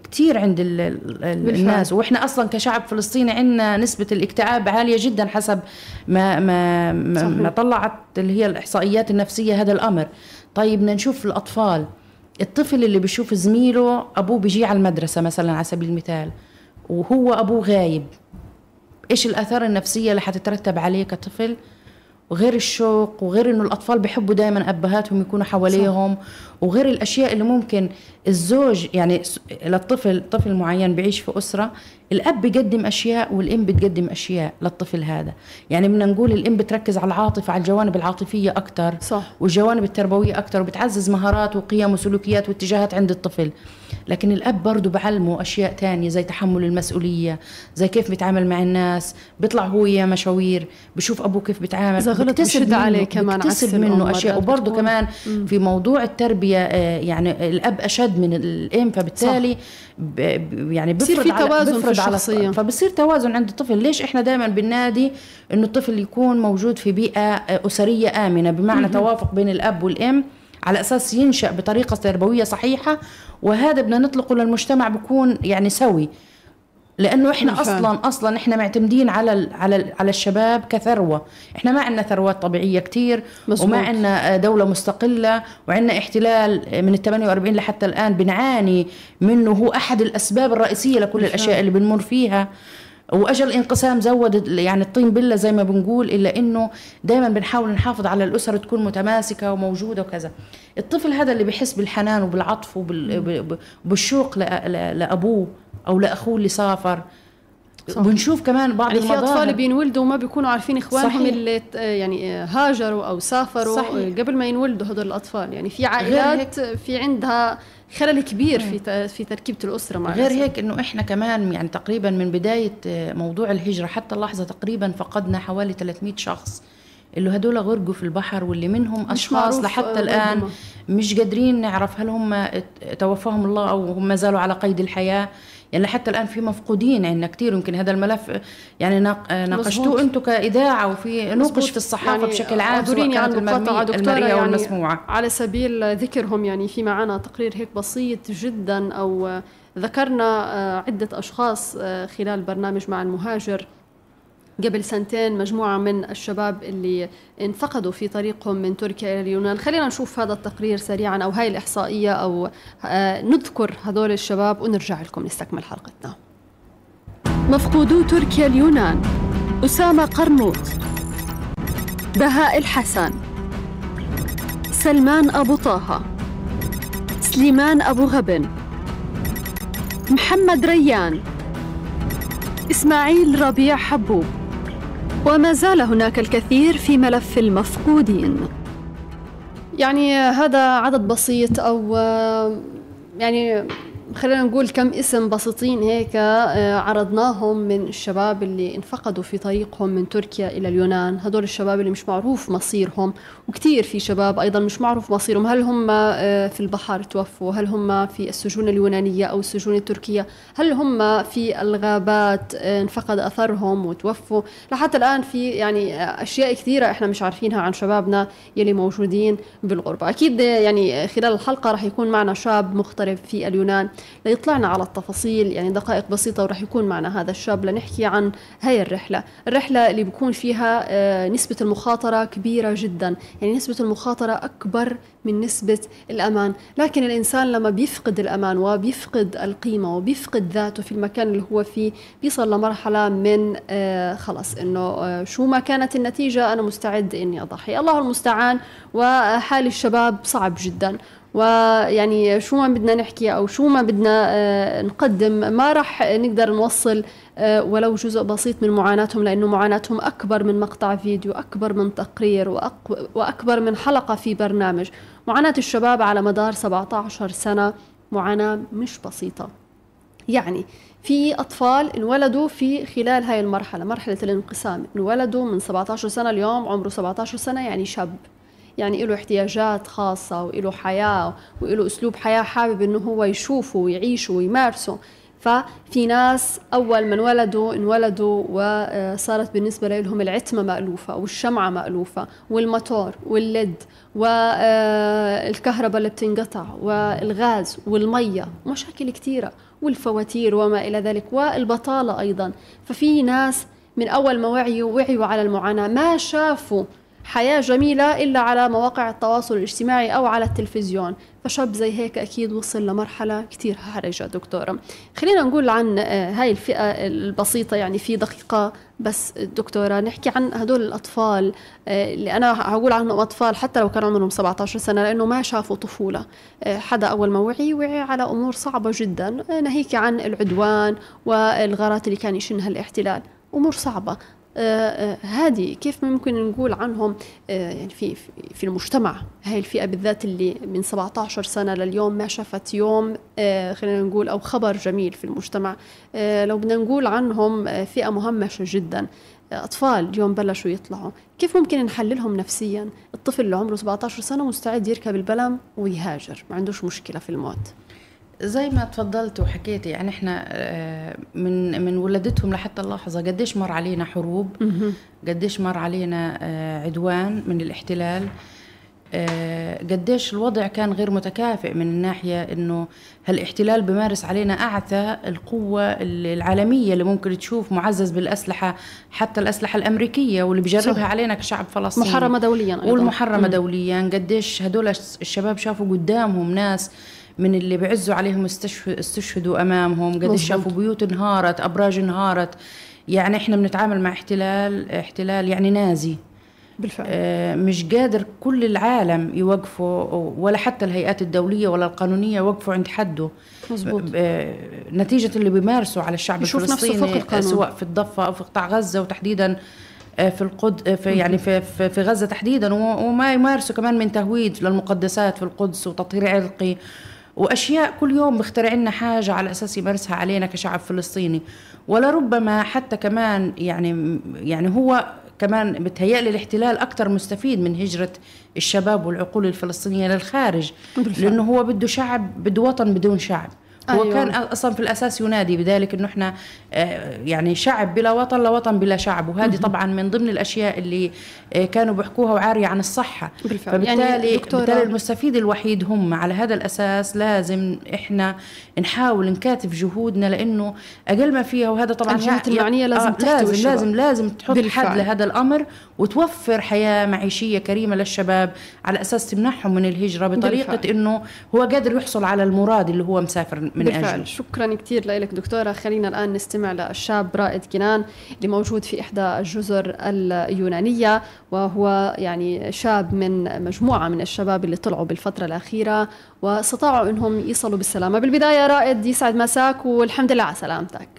كتير عند ال- ال- ال- الناس. وإحنا أصلا كشعب فلسطيني عندنا نسبة الاكتئاب عالية جدا حسب ما ما ما. ما طلعت اللي هي الإحصائيات النفسية هذا الأمر. طيب بدنا نشوف الأطفال. الطفل اللي بيشوف زميله أبوه بيجي على المدرسة مثلا على سبيل المثال وهو أبوه غايب. إيش الآثار النفسية اللي حتترتب عليه كطفل؟ وغير الشوق وغير إنه الأطفال بيحبوا دائما أبهاتهم يكونوا حواليهم وغير الأشياء اللي ممكن الزوج يعني للطفل طفل معين بيعيش في أسرة الأب بيقدم أشياء والأم بتقدم أشياء للطفل هذا. يعني بدنا نقول الأم بتركز على العاطفة على الجوانب العاطفية أكثر صح. والجوانب التربوية أكثر وبتعزز مهارات وقيم وسلوكيات واتجاهات عند الطفل. لكن الأب برضه بعلمه أشياء تانية زي تحمل المسؤولية زي كيف بيتعامل مع الناس بيطلع هو يا مشاوير بشوف أبوه كيف بيتعامل إذا غلط بشد عليه كمان بيكتسب السن منه مرات وبرضه كمان في موضوع التربية آه، يعني الأب أشد من الأم فبالتالي يعني بصير بفرض في توازن بفرض على الشخصية. فبصير توازن عند الطفل. ليش إحنا دائما بالنادي إنه الطفل يكون موجود في بيئة أسرية آمنة؟ بمعنى توافق بين الأب والأم على أساس ينشأ بطريقة تربوية صحيحة وهذا بدنا نطلقه للمجتمع بكون يعني سوي. لأنه إحنا بالفعل. أصلا أصلا إحنا معتمدين على ال على ال على الشباب كثروة إحنا ما عندنا ثروات طبيعية مزبوط. وما عندنا دولة مستقلة وعندنا احتلال من ال 48 لحتى الآن بنعاني منه هو أحد الأسباب الرئيسية لكل بالفعل. الأشياء اللي بنمر فيها وأجل الانقسام زود يعني الطين بلة زي ما بنقول إلا إنه دائما بنحاول نحافظ على الأسر تكون متماسكة وموجودة وكذا الطفل هذا اللي بيحس بالحنان وبالعطف وبالشوق لأبوه أو لأخوه اللي سافر صح. بنشوف كمان بعض يعني في أطفال بينولدوا وما بيكونوا عارفين إخوانهم. اللي يعني هاجروا أو سافروا صحيح. قبل ما ينولدوا هدول الأطفال يعني في عائلات في عندها خلل كبير في ت- في تركيبة الأسرة مع غير. هيك إنه إحنا كمان يعني تقريبا من بداية آه، موضوع الهجرة حتى اللحظة تقريبا فقدنا حوالي 300 شخص اللي هدول غرقوا في البحر واللي منهم أشخاص لحتى الآن. مش قادرين نعرف هل هم توفاهم الله أو هم ما زالوا على قيد الحياة يعني حتى الآن في مفقودين عندنا كثير يمكن هذا الملف يعني آه،. ناقشتوه أنتم كإذاعة وفي. نوقش في الصحافة يعني بشكل عام سواء كانت المرئية يعني والمسموعة على سبيل ذكرهم يعني في معنا تقرير هيك بسيط جدا أو ذكرنا آه، عدة أشخاص آه، خلال برنامج مع المهاجر قبل سنتين مجموعة من الشباب اللي انفقدوا في طريقهم من تركيا إلى اليونان. خلينا نشوف هذا التقرير سريعا أو هاي الإحصائية أو آه، نذكر هذول الشباب ونرجع لكم نستكمل حلقتنا. مفقودو تركيا اليونان أسامة قرنوط بهاء الحسن سلمان أبو طه سليمان أبو غبن محمد ريان إسماعيل ربيع حبوب. وما زال هناك الكثير في ملف المفقودين. يعني هذا عدد بسيط أو يعني خلينا نقول كم اسم بسيطين هيك آه، عرضناهم من الشباب اللي انفقدوا في طريقهم من تركيا إلى اليونان. هدول الشباب اللي مش معروف مصيرهم وكثير في شباب أيضا مش معروف مصيرهم. هل هم آه، في البحر توفوا؟ هل هم في السجون اليونانية أو السجون التركية؟ هل هم في الغابات آه، انفقد أثرهم وتوفوا؟ لحتى الآن في يعني أشياء كثيرة إحنا مش عارفينها عن شبابنا يلي موجودين بالغربة. أكيد يعني خلال الحلقة رح يكون معنا شاب مغترب في اليونان. ليطلعنا على التفاصيل يعني دقائق بسيطة ورح يكون معنا هذا الشاب لنحكي عن هاي الرحلة. الرحلة اللي بيكون فيها آه، نسبة المخاطرة كبيرة جدا يعني نسبة المخاطرة أكبر من نسبة الأمان. لكن الإنسان لما بيفقد الأمان وبيفقد القيمة وبيفقد ذاته في المكان اللي هو فيه بيصل لمرحلة من آه خلص إنه آه شو ما كانت النتيجة أنا مستعد إني أضحي. الله المستعان وحال الشباب صعب جدا. ويعني شو ما بدنا نحكي أو شو ما بدنا آه، نقدم ما راح نقدر نوصل آه، ولو جزء بسيط من معاناتهم لأنه معاناتهم أكبر من مقطع فيديو أكبر من تقرير وأكبر من حلقة في برنامج. معاناة الشباب على مدار 17 سنة معاناة مش بسيطة. يعني في أطفال انولدوا في خلال هاي المرحلة مرحلة الانقسام. انولدوا من 17 سنة اليوم عمره 17 سنة يعني شاب. يعني له احتياجات خاصة وله حياة وله أسلوب حياة حابب إنه هو يشوفه ويعيشه ويمارسه. ففي ناس أول ما انولدوا انولدوا وصارت بالنسبة لهم العتمة مألوفة والشمعة مألوفة والموتور والليد والكهرباء اللي بتنقطع والغاز والمية مشاكل كثيرة والفواتير وما إلى ذلك والبطالة أيضا. ففي ناس من أول ما وعيوا وعيوا على المعاناة ما شافوا حياة جميلة إلا على مواقع التواصل الاجتماعي أو على التلفزيون. فشاب زي هيك أكيد وصل لمرحلة كتير حرجة دكتورة. خلينا نقول عن آه، هاي الفئة البسيطة يعني في دقيقة بس دكتورة. نحكي عن هدول الأطفال آه، اللي أنا هقول عنهم أطفال حتى لو كان عمرهم 17 سنة لأنه ما شافوا طفولة. آه، حدا أول ما وعي وعي على أمور صعبة جدا. ناهيك عن العدوان والغارات اللي كان يشنها الاحتلال. أمور صعبة. هذه كيف ممكن نقول عنهم آه، يعني في في المجتمع. هاي الفئة بالذات اللي من 17 سنة لليوم ما شافت يوم آه، خلينا نقول أو خبر جميل في المجتمع. آه، لو بدنا نقول عنهم فئة مهمشة جدا. أطفال اليوم بلشوا يطلعوا. كيف ممكن نحللهم نفسيا؟ الطفل اللي عمره 17 سنة مستعد يركب البلم ويهاجر ما عندوش مشكلة في الموت. زي ما تفضلت وحكيتي يعني إحنا آه، من من ولدتهم لحتى اللحظه قديش مر علينا حروب قديش مر علينا آه، عدوان من الاحتلال آه، قديش الوضع كان غير متكافئ من الناحية إنه هالاحتلال بمارس علينا اعتى القوة العالمية اللي ممكن تشوف معزز بالأسلحة حتى الأسلحة الأمريكية واللي بيجربها صح. علينا كشعب فلسطيني محرمة دوليا أيضا. والمحرمة دوليا قديش هدول الشباب شافوا قدامهم ناس من اللي بعزوا عليهم استشهدوا أمامهم. قد شافوا بيوت انهارت أبراج انهارت. يعني إحنا بنتعامل مع احتلال احتلال يعني نازي. بالفعل. آه مش قادر كل العالم يوقفوا ولا حتى الهيئات الدولية ولا القانونية يوقفوا عند حده. مزبوط. آه نتيجة اللي بيمارسوا على الشعب الفلسطيني سواء في الضفة أو في قطاع غزة وتحديدا آه، في القد في يعني في في غزة تحديدا وما يمارسوا كمان من تهويد للمقدسات في القدس وتطهير عرقي وأشياء كل يوم بيخترع لنا حاجة على أساس يمارسها علينا كشعب فلسطيني. ولربما حتى كمان يعني يعني هو كمان بتهيألي الاحتلال أكثر مستفيد من هجرة الشباب والعقول الفلسطينية للخارج لأنه هو بده شعب بده وطن بدون شعب. هو أيوة. كان أصلا في الأساس ينادي بذلك إنه إحنا آه، يعني شعب بلا وطن لا وطن بلا شعب وهذه طبعا من ضمن الأشياء اللي آه، كانوا بيحكوها وعارية عن الصحة بالفعل. فبالتالي يعني بالتالي المستفيد الوحيد هم على هذا الأساس لازم إحنا نحاول نكاتف جهودنا لأنه أقل ما فيها وهذا طبعا الجهات المعنية لازم آه لازم الشباب. لازم لازم تحط بالفعل. حد لهذا الأمر وتوفر حياة معيشية كريمة للشباب على أساس تمنحهم من الهجرة بطريقة بالفعل. إنه هو قادر يحصل على المراد اللي هو مسافر من بالفعل. أجله. شكرا كثير لك دكتورة. خلينا الآن نستمع للشاب رائد كنان اللي موجود في إحدى الجزر اليونانية وهو يعني شاب من مجموعة من الشباب اللي طلعوا بالفترة الأخيرة واستطاعوا أنهم يصلوا بالسلامة. بالبداية رائد يسعد مساك والحمد لله على سلامتك.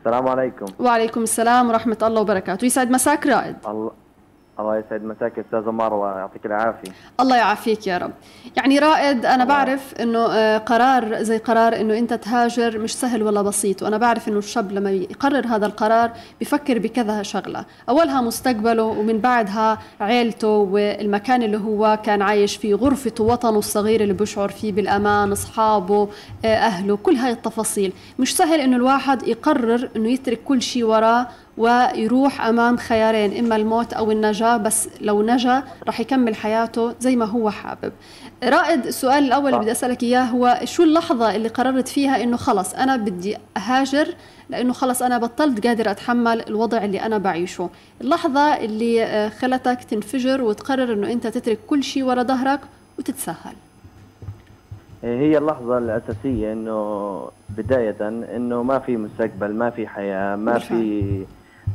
السلام عليكم. وعليكم السلام ورحمة الله وبركاته. يسعد مساك رائد. الله الله يسعد مساك استاذه مروه يعطيك العافية. الله يعافيك يا رب. يعني رائد أنا بعرف إنه آه، قرار زي قرار إنه أنت تهاجر مش سهل ولا بسيط وأنا بعرف إنه الشاب لما يقرر هذا القرار بفكر بكذا شغلة. أولها مستقبله ومن بعدها عيلته والمكان اللي هو كان عايش فيه غرفته وطنه الصغير اللي بيشعر فيه بالأمان أصحابه آه، أهله كل هاي التفاصيل. مش سهل إنه الواحد يقرر إنه يترك كل شيء وراه ويروح أمام خيارين إما الموت أو النجاة بس لو نجا راح يكمل حياته زي ما هو حابب رائد السؤال الأول اللي. بدي أسألك إياه هو شو اللحظة اللي قررت فيها إنه خلص أنا بدي أهاجر لأنه خلص أنا بطلت قادر أتحمل الوضع اللي أنا بعيشه اللحظة اللي آه، خلتك تنفجر وتقرر إنه أنت تترك كل شيء ورا ظهرك وتتسهل هي اللحظة الأساسية إنه بداية إنه ما في مستقبل ما في حياة ما. في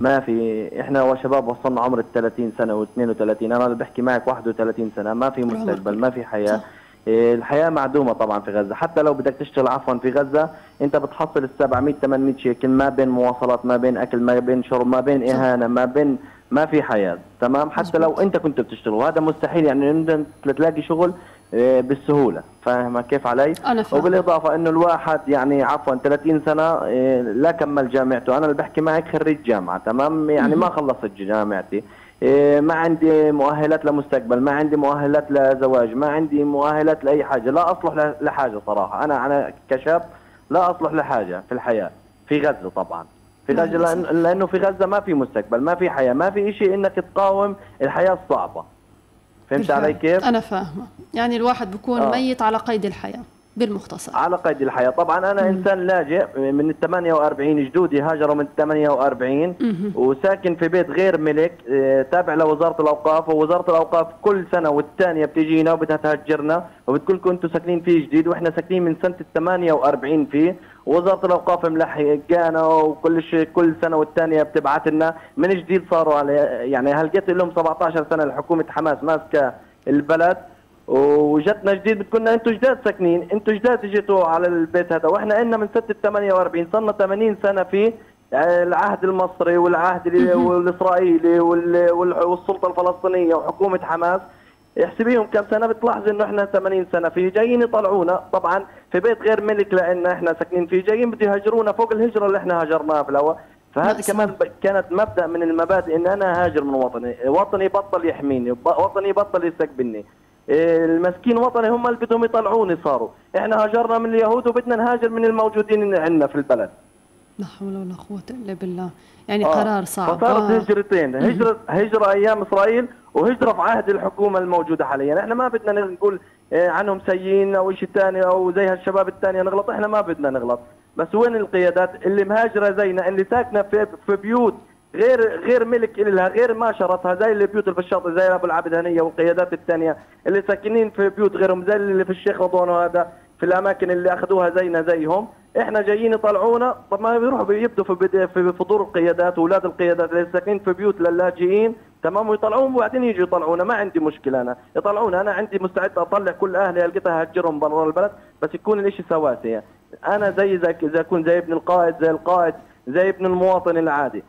ما في إحنا وشباب وصلنا عمر ال 30 سنة و 32 أنا اللي بحكي معك 31 سنة ما في مستقبل. ما في حياة. إيه، الحياة معدومة طبعا في غزة حتى لو بدك تشتغل عفوا في غزة أنت بتحصل ال 700 800 شيكل ما بين مواصلات ما بين أكل ما بين شرب ما بين. إهانة ما بين ما في حياة تمام؟ حتى لو أنت كنت بتشتغل وهذا مستحيل يعني أنت تلاقي شغل إيه، بالسهولة فاهمه كيف علي؟ أنا فاهم وبالإضافة إنه الواحد يعني عفوا 30 سنة إيه، لا كمل جامعته. أنا اللي بحكي معك خريج جامعة تمام؟ يعني ما خلصت جامعتي إيه، ما عندي مؤهلات لمستقبل ما عندي مؤهلات لزواج ما عندي مؤهلات لأي حاجة لا أصلح لحاجة صراحة. أنا أنا كشاب لا أصلح لحاجة في الحياة في غزة طبعا. في نعم، غزه لأن لأنه في غزة ما في مستقبل ما في حياة ما في شيء إنك تقاوم الحياة الصعبة. فهمت. علي كيف؟ أنا فاهمة. يعني الواحد بيكون آه. ميت على قيد الحياة بالمختصر. على قيد الحياة. طبعا أنا إنسان لاجئ من ال 48 جدودي هاجروا من ال 48 مهم. وساكن في بيت غير ملك آه، تابع لوزارة الأوقاف ووزارة الأوقاف كل سنة والثانية بتجينا وبدها تهجرنا وبتقول لكم أنتم ساكنين فيه جديد وإحنا ساكنين من سنة ال 48 فيه. ووزارة الأوقاف ملحقانا وكل شيء كل سنة والثانية بتبعت لنا. من جديد صاروا على يعني هلقيت لهم 17 سنة لحكومة حماس ماسكة البلد. وجتنا جديد بتقولنا أنتم جداد ساكنين أنتم جداد اجيتوا على البيت هذا. وإحنا قلنا من سنه 48 صرنا 80 سنة فيه يعني العهد المصري والعهد ال- والإسرائيلي وال- وال- والسلطة الفلسطينية وحكومة حماس. احسبيهم كم سنة؟ بتلاحظ إنه إحنا 80 سنة. فيه جايين يطلعونا. طبعا في بيت غير ملك لأن إحنا ساكنين فيه. جايين بده يهاجرونا فوق الهجرة اللي إحنا هاجرناها في الأول. فهذه مأساة. كمان كانت مبدأ من المبادئ إن أنا هاجر من وطني. وطني بطل يحميني وطني بطل يستقبلني. المسكين وطني هم اللي بدهم يطلعوني صاروا. إحنا هاجرنا من اليهود وبدنا نهاجر من الموجودين عندنا في البلد. لا حول ولا قوة إلا بالله. يعني آه. قرار صعب. فصارت آه. هجرتين هجرة هجرة أيام إسرائيل وهجرة في عهد الحكومة الموجودة حاليا. إحنا ما بدنا نقول آه، عنهم سيئين أو شيء ثاني أو زي هالشباب الثانية نغلط. إحنا ما بدنا نغلط. بس وين القيادات؟ اللي مهاجرة زينا اللي ساكنة في في بيوت غير غير ملك لها غير ما شرطها زي اللي في الشاطئ زي أبو العبد هنيه والقيادات الثانية اللي ساكنين في بيوت غيرهم زي اللي في الشيخ رضوان وهذا في الأماكن اللي أخذوها زينا زيهم. إحنا جايين يطلعونا طب ما بيروحوا بيبدوا في في دور القيادات واولاد القيادات اللي ساكنين في بيوت للاجئين. تمام؟ ويطلعوهم وبعدين يجوا يطلعونا. ما عندي مشكلة أنا. يطلعونا. أنا عندي مستعد أطلع كل أهلي لقيتها هاجرهم برا البلد بس يكون الإشي سواسية. أنا زي زي أكون زي ابن القائد زي القائد زي ابن المواطن العادي.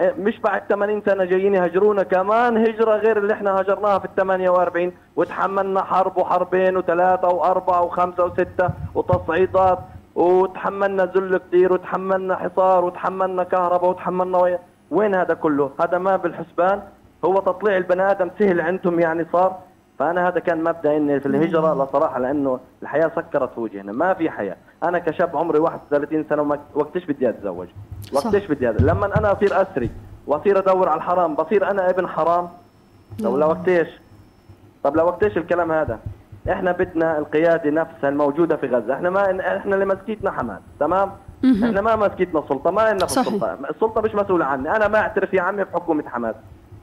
مش بعد 80 سنة جايين يهاجرونا كمان هجرة غير اللي إحنا هاجرناها في ال 48 وتحملنا حرب وحربين وثلاثة وأربعة وخمسة وستة وتصعيدات وتحملنا ذل كثير وتحملنا حصار وتحملنا كهرباء وتحملنا وي... وين هذا كله؟ هذا ما بالحسبان. هو تطليع البني آدم سهل عندهم يعني صار. فأنا هذا كان مبدأ إني في الهجرة لصراحة لأنه الحياة سكرت في وجهنا. ما في حياة. أنا كشاب عمري 31 سنة وما وقتش بدي أتزوج. وقتش بدي هذا لما أنا أصير أسري وأصير أدور على الحرام بصير أنا ابن حرام؟ طب لوقتيش طب لوقتيش الكلام هذا؟ إحنا بدنا القيادة نفسها الموجودة في غزة. إحنا ما إحنا اللي مسكيتنا حماس تمام؟ إحنا ما مسكيتنا سلطة ما لنا في. السلطة. السلطة مش مسؤولة عني. أنا ما أعترف يا عمي بحكومة حماس.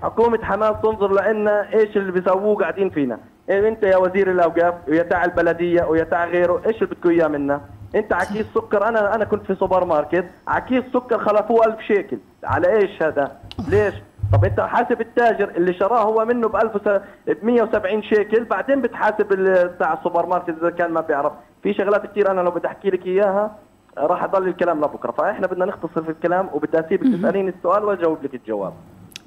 حكومة حماس تنظر لنا إيش اللي بيسووه قاعدين فينا. إيه أنت يا وزير الأوقاف ويا تاع البلدية ويا تاع غيره إيش اللي بدكم إياه منا؟ أنت على كيس سكر أنا أنا كنت في سوبر ماركت على كيس سكر خلفوه 1000 شيكل. على إيش هذا؟ ليش؟ طب أنت حاسب التاجر اللي شراه هو منه ب 1000 ب 170 شيكل بعدين بتحاسب بتاع السوبر ماركت إذا كان ما بيعرف. في شغلات كثير أنا لو بدي أحكي لك إياها راح أضل الكلام لبكرة. فإحنا بدنا نختصر في الكلام وبدي أسيبك تسأليني السؤال وأجاوب لك الجواب.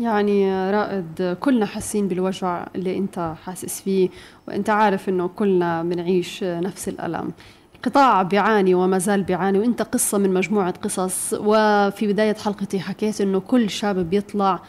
يعني رائد كلنا حاسين بالوجع اللي انت حاسس فيه وانت عارف انه كلنا بنعيش نفس الألم. القطاع بيعاني وما زال بيعاني وانت قصة من مجموعة قصص. وفي بداية حلقتي حكيت إنه كل شاب بيطلع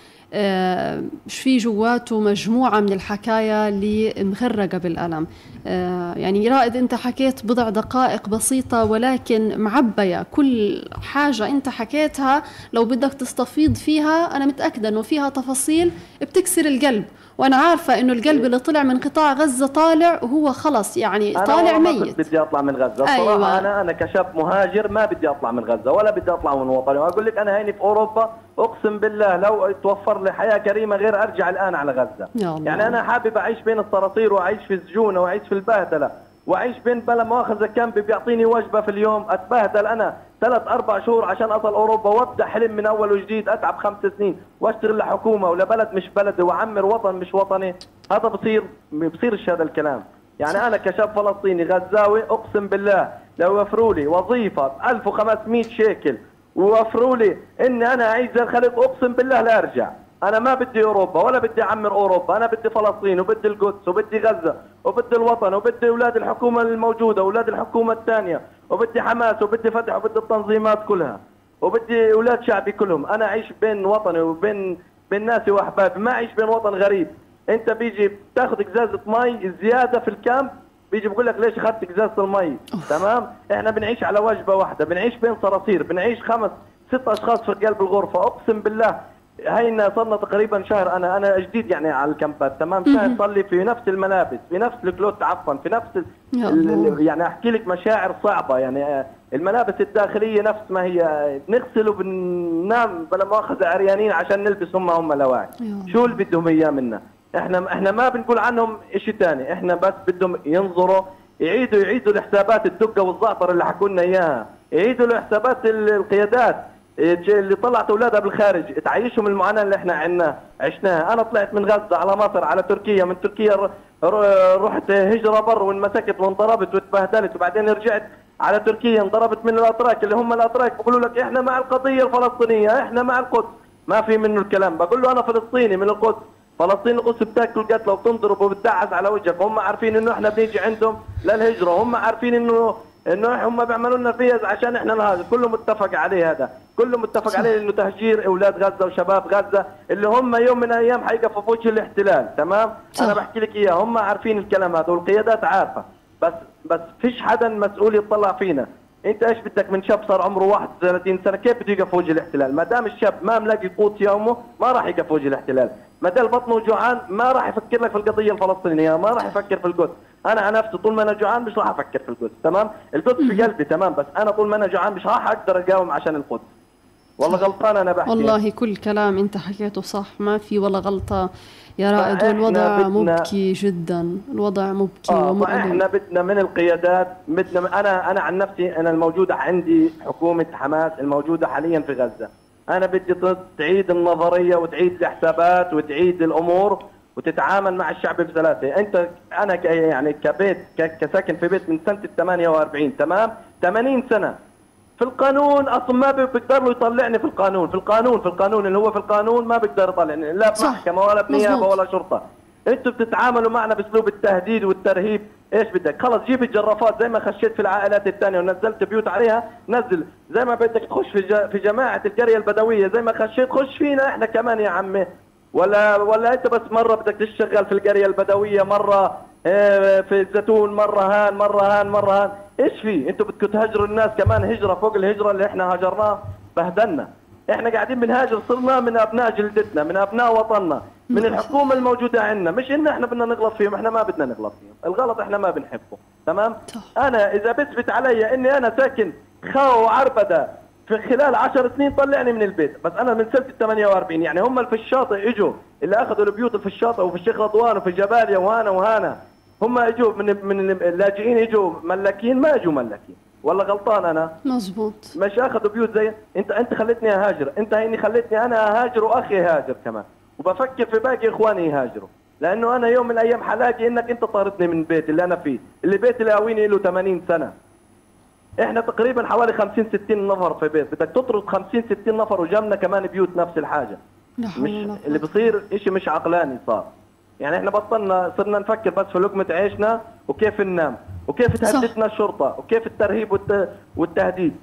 في جواته مجموعة من الحكايا اللي مغرقة بالألم. آه، يعني رائد أنت حكيت بضع دقائق بسيطة ولكن معبية. كل حاجة أنت حكيتها لو بدك تستفيض فيها أنا متأكدة أنه فيها تفاصيل بتكسر القلب. وأنا عارفة أنه القلب اللي طلع من قطاع غزة طالع وهو خلص يعني أنا طالع ما ميت. بدي أطلع من غزة. الصراحه أيوة. أنا أنا كشاب مهاجر ما بدي أطلع من غزة ولا بدي أطلع من وطني. وأقول لك أنا هيني في أوروبا أقسم بالله لو توفر لي حياة كريمة غير أرجع الآن على غزة. يا الله. يعني أنا حابب أعيش بين الصراصير وأعيش في السجون وأعيش في البهدلة وأعيش بين بلا مؤاخذة كامب بيعطيني وجبة في اليوم أتبهدل أنا. ثلاث أربع شهور عشان أصل أوروبا وابدأ حلم من أول وجديد أتعب خمس سنين وأشتغل لحكومة ولا بلد مش بلدي وأعمر وطن مش وطني. هذا بصير بصيرش هذا الكلام. يعني أنا كشاب فلسطيني غزاوي أقسم بالله لو وفروا لي وظيفة ب 1500 شيكل ووفروا لي اني أنا اعيش زي الخليج أقسم بالله لا أرجع. أنا ما بدي أوروبا ولا بدي أعمر أوروبا أنا بدي فلسطين وبدي القدس وبدي غزة وبدي الوطن وبدي أولاد الحكومة الموجودة أولاد الحكومة الثانية وبدي حماس وبدي فتح وبدي التنظيمات كلها وبدي أولاد شعبي كلهم. أنا أعيش بين وطني وبين بين ناسي وأحبابي ما أعيش بين وطن غريب. أنت بيجي بتاخذ إزازة مي زيادة في ال camp بيجي بقول لك ليش أخذت إزازة المي؟ تمام؟ إحنا بنعيش على وجبة واحدة بنعيش بين صراصير بنعيش خمس ست أشخاص في قلب الغرفة أقسم بالله هينا صرنا تقريبا شهر. أنا أنا جديد يعني على الكامبات تمام؟ شهر صار لي في نفس الملابس في نفس الكلوت عفوا في نفس ال- يعني أحكي لك مشاعر صعبة يعني آه، الملابس الداخلية نفس ما هي آه، بنغسل وبننام بلا مؤاخذه عريانين عشان نلبس هم هم لواعي. شو اللي بدهم إياه منا؟ إحنا إحنا ما بنقول عنهم شيء ثاني إحنا بس بدهم ينظروا يعيدوا يعيدوا الحسابات الدقة والزعتر اللي حكوا لنا إياها يعيدوا الحسابات ال- القيادات. اللي طلعت أولادها بالخارج تعيشهم المعاناة اللي إحنا عنا عشناها. أنا طلعت من غزة على مصر على تركيا من تركيا رحت هجرة بر وانمسكت وانضربت واتبهدلت وبعدين رجعت على تركيا انضربت من الأتراك اللي هم الأتراك بيقولوا لك إحنا مع القضية الفلسطينية إحنا مع القدس. ما في منه الكلام. بقول له أنا فلسطيني من القدس. فلسطين القدس بتاكل قتلة وبتنضرب وبتدعس على وجهك. هم عارفين إنه إحنا بنيجي عندهم للهجرة. هم عارفين إنه إنه هم بيعملوا لنا فيز عشان إحنا نهاجر كله متفق عليه هذا. كله متفق عليه إنه تهجير أولاد غزة وشباب غزة اللي هم يوم من الأيام حيقفوا في وجه الاحتلال. تمام؟ صح. أنا بحكي لك إياه. هم عارفين الكلام هذا والقيادات عارفة. بس بس فيش حدا مسؤول يطلع فينا. أنت إيش بدك من شاب صار عمره 31 سنة؟ كيف بده يقف وجه الاحتلال؟ ما دام الشاب ما ملاقي قوت يومه ما راح يقف وجه الاحتلال. ما دام بطنه جوعان ما راح يفكر لك في القضية الفلسطينية ما راح يفكر في القدس. أنا عن نفسي طول ما أنا جوعان مش راح أفكر في القدس تمام؟ القدس في قلبي تمام بس أنا طول ما أنا جوعان مش راح أقدر اقاوم عشان القدس. والله غلطان أنا بحكي. والله كل كلام انت حكيته صح ما في ولا غلطة. يا رائد والوضع بدنا- مبكي جدا الوضع مبكي آه ومؤلم. فاحنا بدنا من القيادات بدنا أنا أنا عن نفسي أنا الموجوده عندي حكومة حماس الموجودة حاليا في غزة. أنا بدي تعيد النظرية وتعيد الحسابات وتعيد الأمور وتتعامل مع الشعب بسلاسه أنت أنا ك- يعني كبيت كساكن في بيت من سنة ال 48 تمام؟ 80 سنة. في القانون أصلا ما بي- بيقدر له يطلعني في القانون. في القانون في القانون اللي هو في القانون ما بيقدر يطلعني. لا. بمحكمه ولا بنيابة. ولا شرطة. أنتوا بتتعاملوا معنا بأسلوب التهديد والترهيب. إيش بدك؟ خلص جيب الجرافات زي ما خشيت في العائلات الثانية ونزلت بيوت عليها. نزل. زي ما بدك تخش في في جماعة القرية البدوية. زي ما خشيت خش فينا إحنا كمان يا عمي. ولا ولا انت بس مرة بدك تشتغل في القرية البدوية مرة آه، في الزيتون مرة هان مرة هان مرة هان. إيش في؟ أنتوا بدكم تهجروا الناس كمان هجرة فوق الهجرة اللي إحنا هاجرناها بهدلنا. إحنا قاعدين بنهاجر صرنا من أبناء جلدتنا من أبناء وطننا من الحكومة الموجودة عندنا. مش إن إحنا بدنا نغلط فيهم إحنا ما بدنا نغلط فيهم. الغلط إحنا ما بنحبه. تمام؟ صح. أنا إذا بثبت علي إني أنا ساكن خاو وعربدة في خلال 10 سنين طلعني من البيت. بس أنا من سنة ال 48 يعني هم اللي في الشاطئ إجوا اللي أخذوا البيوت في الشاطئ وفي الشيخ رضوان وفي جباليا وهنا وهنا. هم إجوا من من اللاجئين إجوا ملاكين ما إجوا ملاكين ولا غلطان أنا. مزبوط مش أخذوا بيوت زي انت أنت خليتني أهاجر. أنت هيني خليتني أنا أهاجر وأخي يهاجر كمان. وبفكر في باقي إخواني يهاجروا. لأنه أنا يوم من الأيام حلاقي إنك أنت طاردني من البيت اللي أنا فيه اللي بيت اللي قاويني له 80 سنة. إحنا تقريبا حوالي 50 60 نفر في بيت. بدك تطرد 50 60 نفر وجنبنا كمان بيوت نفس الحاجة. مش اللي. بصير شيء مش عقلاني صار. يعني إحنا بطلنا صرنا نفكر بس في لقمة عيشنا وكيف ننام وكيف تهددنا الشرطة وكيف الترهيب والت... والتهديد.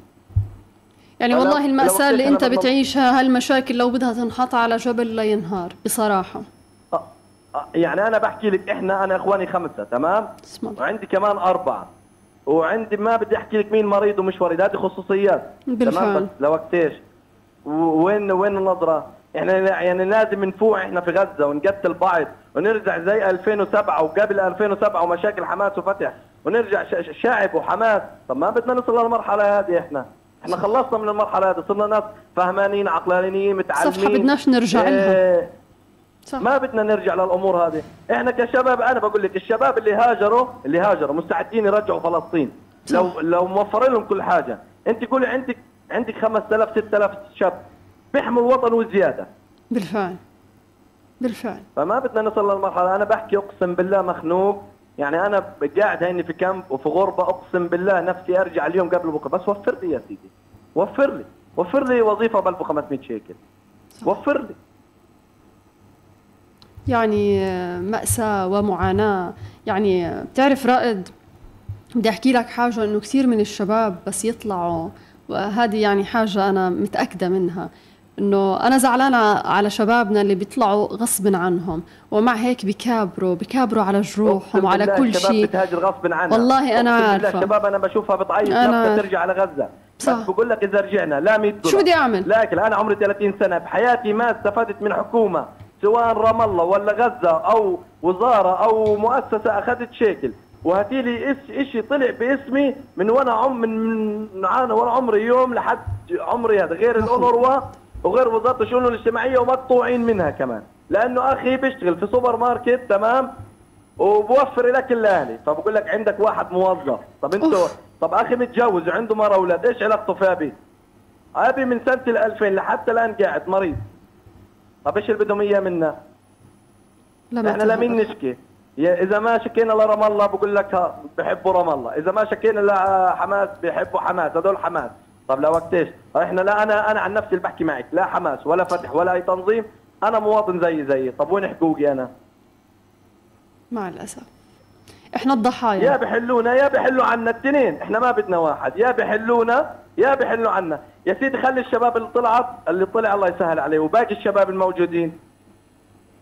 يعني والله المأساة اللي أنا بالنص- بتعيشها هالمشاكل لو بدها تنحط على جبل لا ينهار بصراحة. يعني أنا بحكي لك إحنا أنا إخواني خمسة تمام؟ وعندي كمان أربعة. وعندي ما بدي أحكي لك مين مريض ومش مريض هذه خصوصيات. تمام؟ بس لوقت إيش وين وين النظرة؟ إحنا يعني لازم نفوق إحنا في غزة ونقتل بعض ونرجع زي 2007 وقبل 2007 ومشاكل حماس وفتح. ونرجع شعب وحماس. طب ما بدنا نوصل للمرحلة هذه إحنا. إحنا خلصنا من المرحلة هذه صرنا ناس فهمانين عقلانيين متعلمين. صفحة بدناش نرجع لها. إيه، صح. ما بدنا نرجع للأمور هذه. إحنا كشباب أنا بقول لك الشباب اللي هاجروا اللي هاجروا مستعدين يرجعوا فلسطين. صح. لو لو موفرين لهم كل حاجة. أنت قولي عندك عندك 5000 6000 شاب بيحموا الوطن وزياده بالفعل. بالفعل. فما بدنا نوصل للمرحلة. أنا بحكي أقسم بالله مخنوق. يعني أنا قاعد هيني في كامب وفي غربة أقسم بالله نفسي أرجع اليوم قبل بكرة. بس وفر لي يا سيدي. وفر لي. وفر لي وظيفة ب 1500 شيكل. وفر لي. يعني مأساة ومعاناة يعني بتعرف رائد بدي أحكي لك حاجة إنه كثير من الشباب بس يطلعوا وهذه يعني حاجة أنا متأكدة منها إنه أنا زعلانة على شبابنا اللي بيطلعوا غصب عنهم ومع هيك بيكابروا بيكابروا على جروحهم وعلى كل شيء بتهاجر غصب عنها والله بالله عارفة. الشباب أنا بشوفها بتعيط أنا. ترجع على غزة صح. بس بقول لك إذا رجعنا لا 100 دولار شو بدي أعمل؟ لكن أنا عمري 30 سنة بحياتي ما استفدت من حكومة سواء رام الله ولا غزة أو وزارة أو مؤسسة أخذت شيكل وهاتي لي إش- إشي طلع باسمي من وأنا عم من من أنا وأنا عمري يوم لحد عمري هذا غير الاونروا وغير وزارة الشؤون الاجتماعية ومقطوعين منها كمان. لأنه أخي بيشتغل في سوبر ماركت تمام؟ وبوفر لك الاهلي فبقول لك عندك واحد موظف. طب أنتوا أوف. طب أخي متجوز وعنده مرة أولاد إيش علاقته في أبي؟ أبي من سنة ال 2000 لحتى الآن قاعد مريض. طب إيش اللي بدهم إياه منا؟ لما إحنا لمين. نشكي؟ إذا ما شكينا لرام الله بقول لك بحبوا رام الله، إذا ما شكينا لحماس بحبوا حماس، هذول حماس، طب لوقت إيش؟ إحنا لا أنا أنا عن نفسي اللي بحكي معك، لا حماس ولا فتح ولا أي تنظيم، أنا مواطن زي زي، طب وين حقوقي أنا؟ مع الأسف إحنا يا الضحايا بحلونا يا بحلوا عنا الاثنين إحنا ما بدنا واحد. يا بحلونا يا بحلوا عنا. يا سيدي خلي الشباب اللي طلعت اللي طلع الله يسهل عليه وباقي الشباب الموجودين.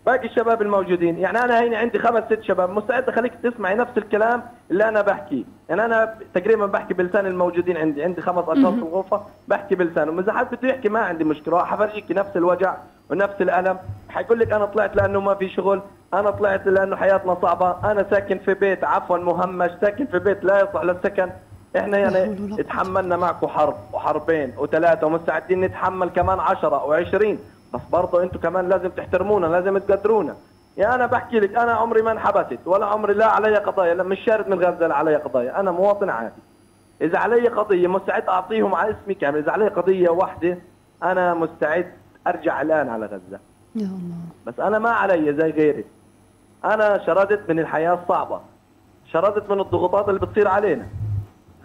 باقي الشباب الموجودين. يعني أنا هيني عندي خمس ست شباب. مستعد أخليك تسمعي نفس الكلام اللي أنا بحكيه يعني أنا تقريبا بحكي بلسان الموجودين عندي. عندي خمس أشخاص في الغرفة بحكي بلسانهم. إذا حد بده يحكي ما عندي مشكلة. حفرجيك نفس الوجع ونفس الألم. حيقول لك أنا طلعت لأنه ما في شغل. أنا طلعت لأنه حياتنا صعبة. أنا ساكن في بيت عفوا مهمش. ساكن في بيت لا يصلح للسكن. إحنا يعني. تحملنا معكم حرب وحربين وثلاثة ومستعدين نتحمل كمان عشرة وعشرين. بس برضه أنتم كمان لازم تحترمونا لازم تقدرونا. يا أنا بحكي لك أنا عمري ما انحبست ولا عمري لا علي قضايا لا مش شارد من غزه لا علي قضايا أنا مواطن عادي. إذا علي قضية مستعد أعطيهم على اسمي كامل إذا علي قضية واحدة أنا مستعد أرجع الآن على غزة. يا الله. بس أنا ما علي زي غيري. أنا شردت من الحياة الصعبة. شردت من الضغوطات اللي بتصير علينا.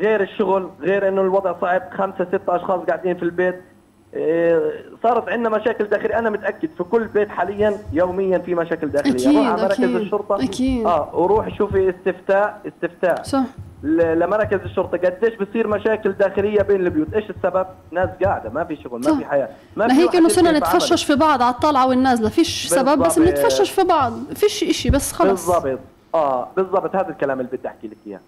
غير الشغل غير إنه الوضع صعب خمسة ستة أشخاص قاعدين في البيت صارت عندنا مشاكل داخلية. أنا متأكد في كل بيت حاليا يوميا في مشاكل داخلية. أكيد، روح على مراكز أكيد، الشرطة؟ أكيد. آه وروح شوفي استفتاء استفتاء. صح. لمراكز الشرطة قديش بصير مشاكل داخلية بين البيوت؟ إيش السبب؟ ناس قاعدة ما في شغل ما صح. في حياة. ما ما هيك إنه صرنا نتفشش في بعض على الطالعه والنازلة. فيش سبب بس. بنتفشش في بعض. فيش إشي بس خلص. بالضبط. آه بالضبط. هذا الكلام اللي بدي أحكي لك إياه.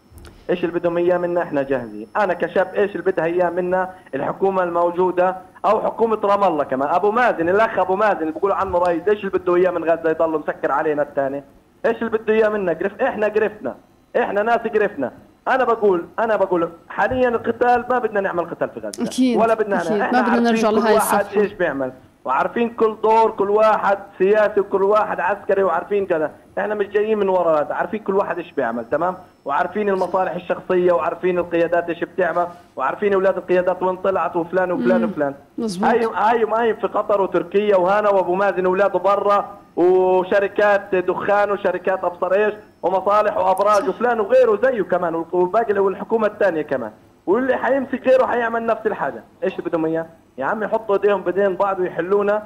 إيش اللي بدهم إياه منا؟ إحنا جاهزين. أنا كشاب إيش اللي بدها إياه منا؟ الحكومة الموجودة أو حكومة رام الله كمان. أبو مازن الأخ أبو مازن اللي بيقولوا عنه رئيس إيش اللي بده إياه من غزة؟ يضل مسكر علينا الثاني. إيش اللي بده إياه منا؟ قرف إحنا قرفنا. إحنا ناس قرفنا. أنا بقول أنا بقول حاليا القتال ما بدنا نعمل قتال في غزة. أكيد، ولا بدنا أكيد. إحنا ما بدنا نرجع واحد الصفحة. إيش بيعمل. وعارفين كل دور كل واحد سياسي وكل واحد عسكري وعارفين كذا. إحنا مش جايين من ورا هذا. عارفين كل واحد إيش بيعمل تمام؟ وعارفين المصالح الشخصية وعارفين القيادات إيش بتعمل وعارفين أولاد القيادات وين طلعت وفلان وفلان وفلان. هاي هاي هاي في قطر وتركيا وهنا وأبو مازن اولاده برا وشركات دخان وشركات أبصر إيش ومصالح وأبراج وفلان وغيره زيه كمان وباقي والحكومة الثانية كمان. واللي حيمسك غيره حيعمل نفس الحاجة. إيش بدهم إياه؟ يا عم يحطوا إيديهم بايدين بعض ويحلونا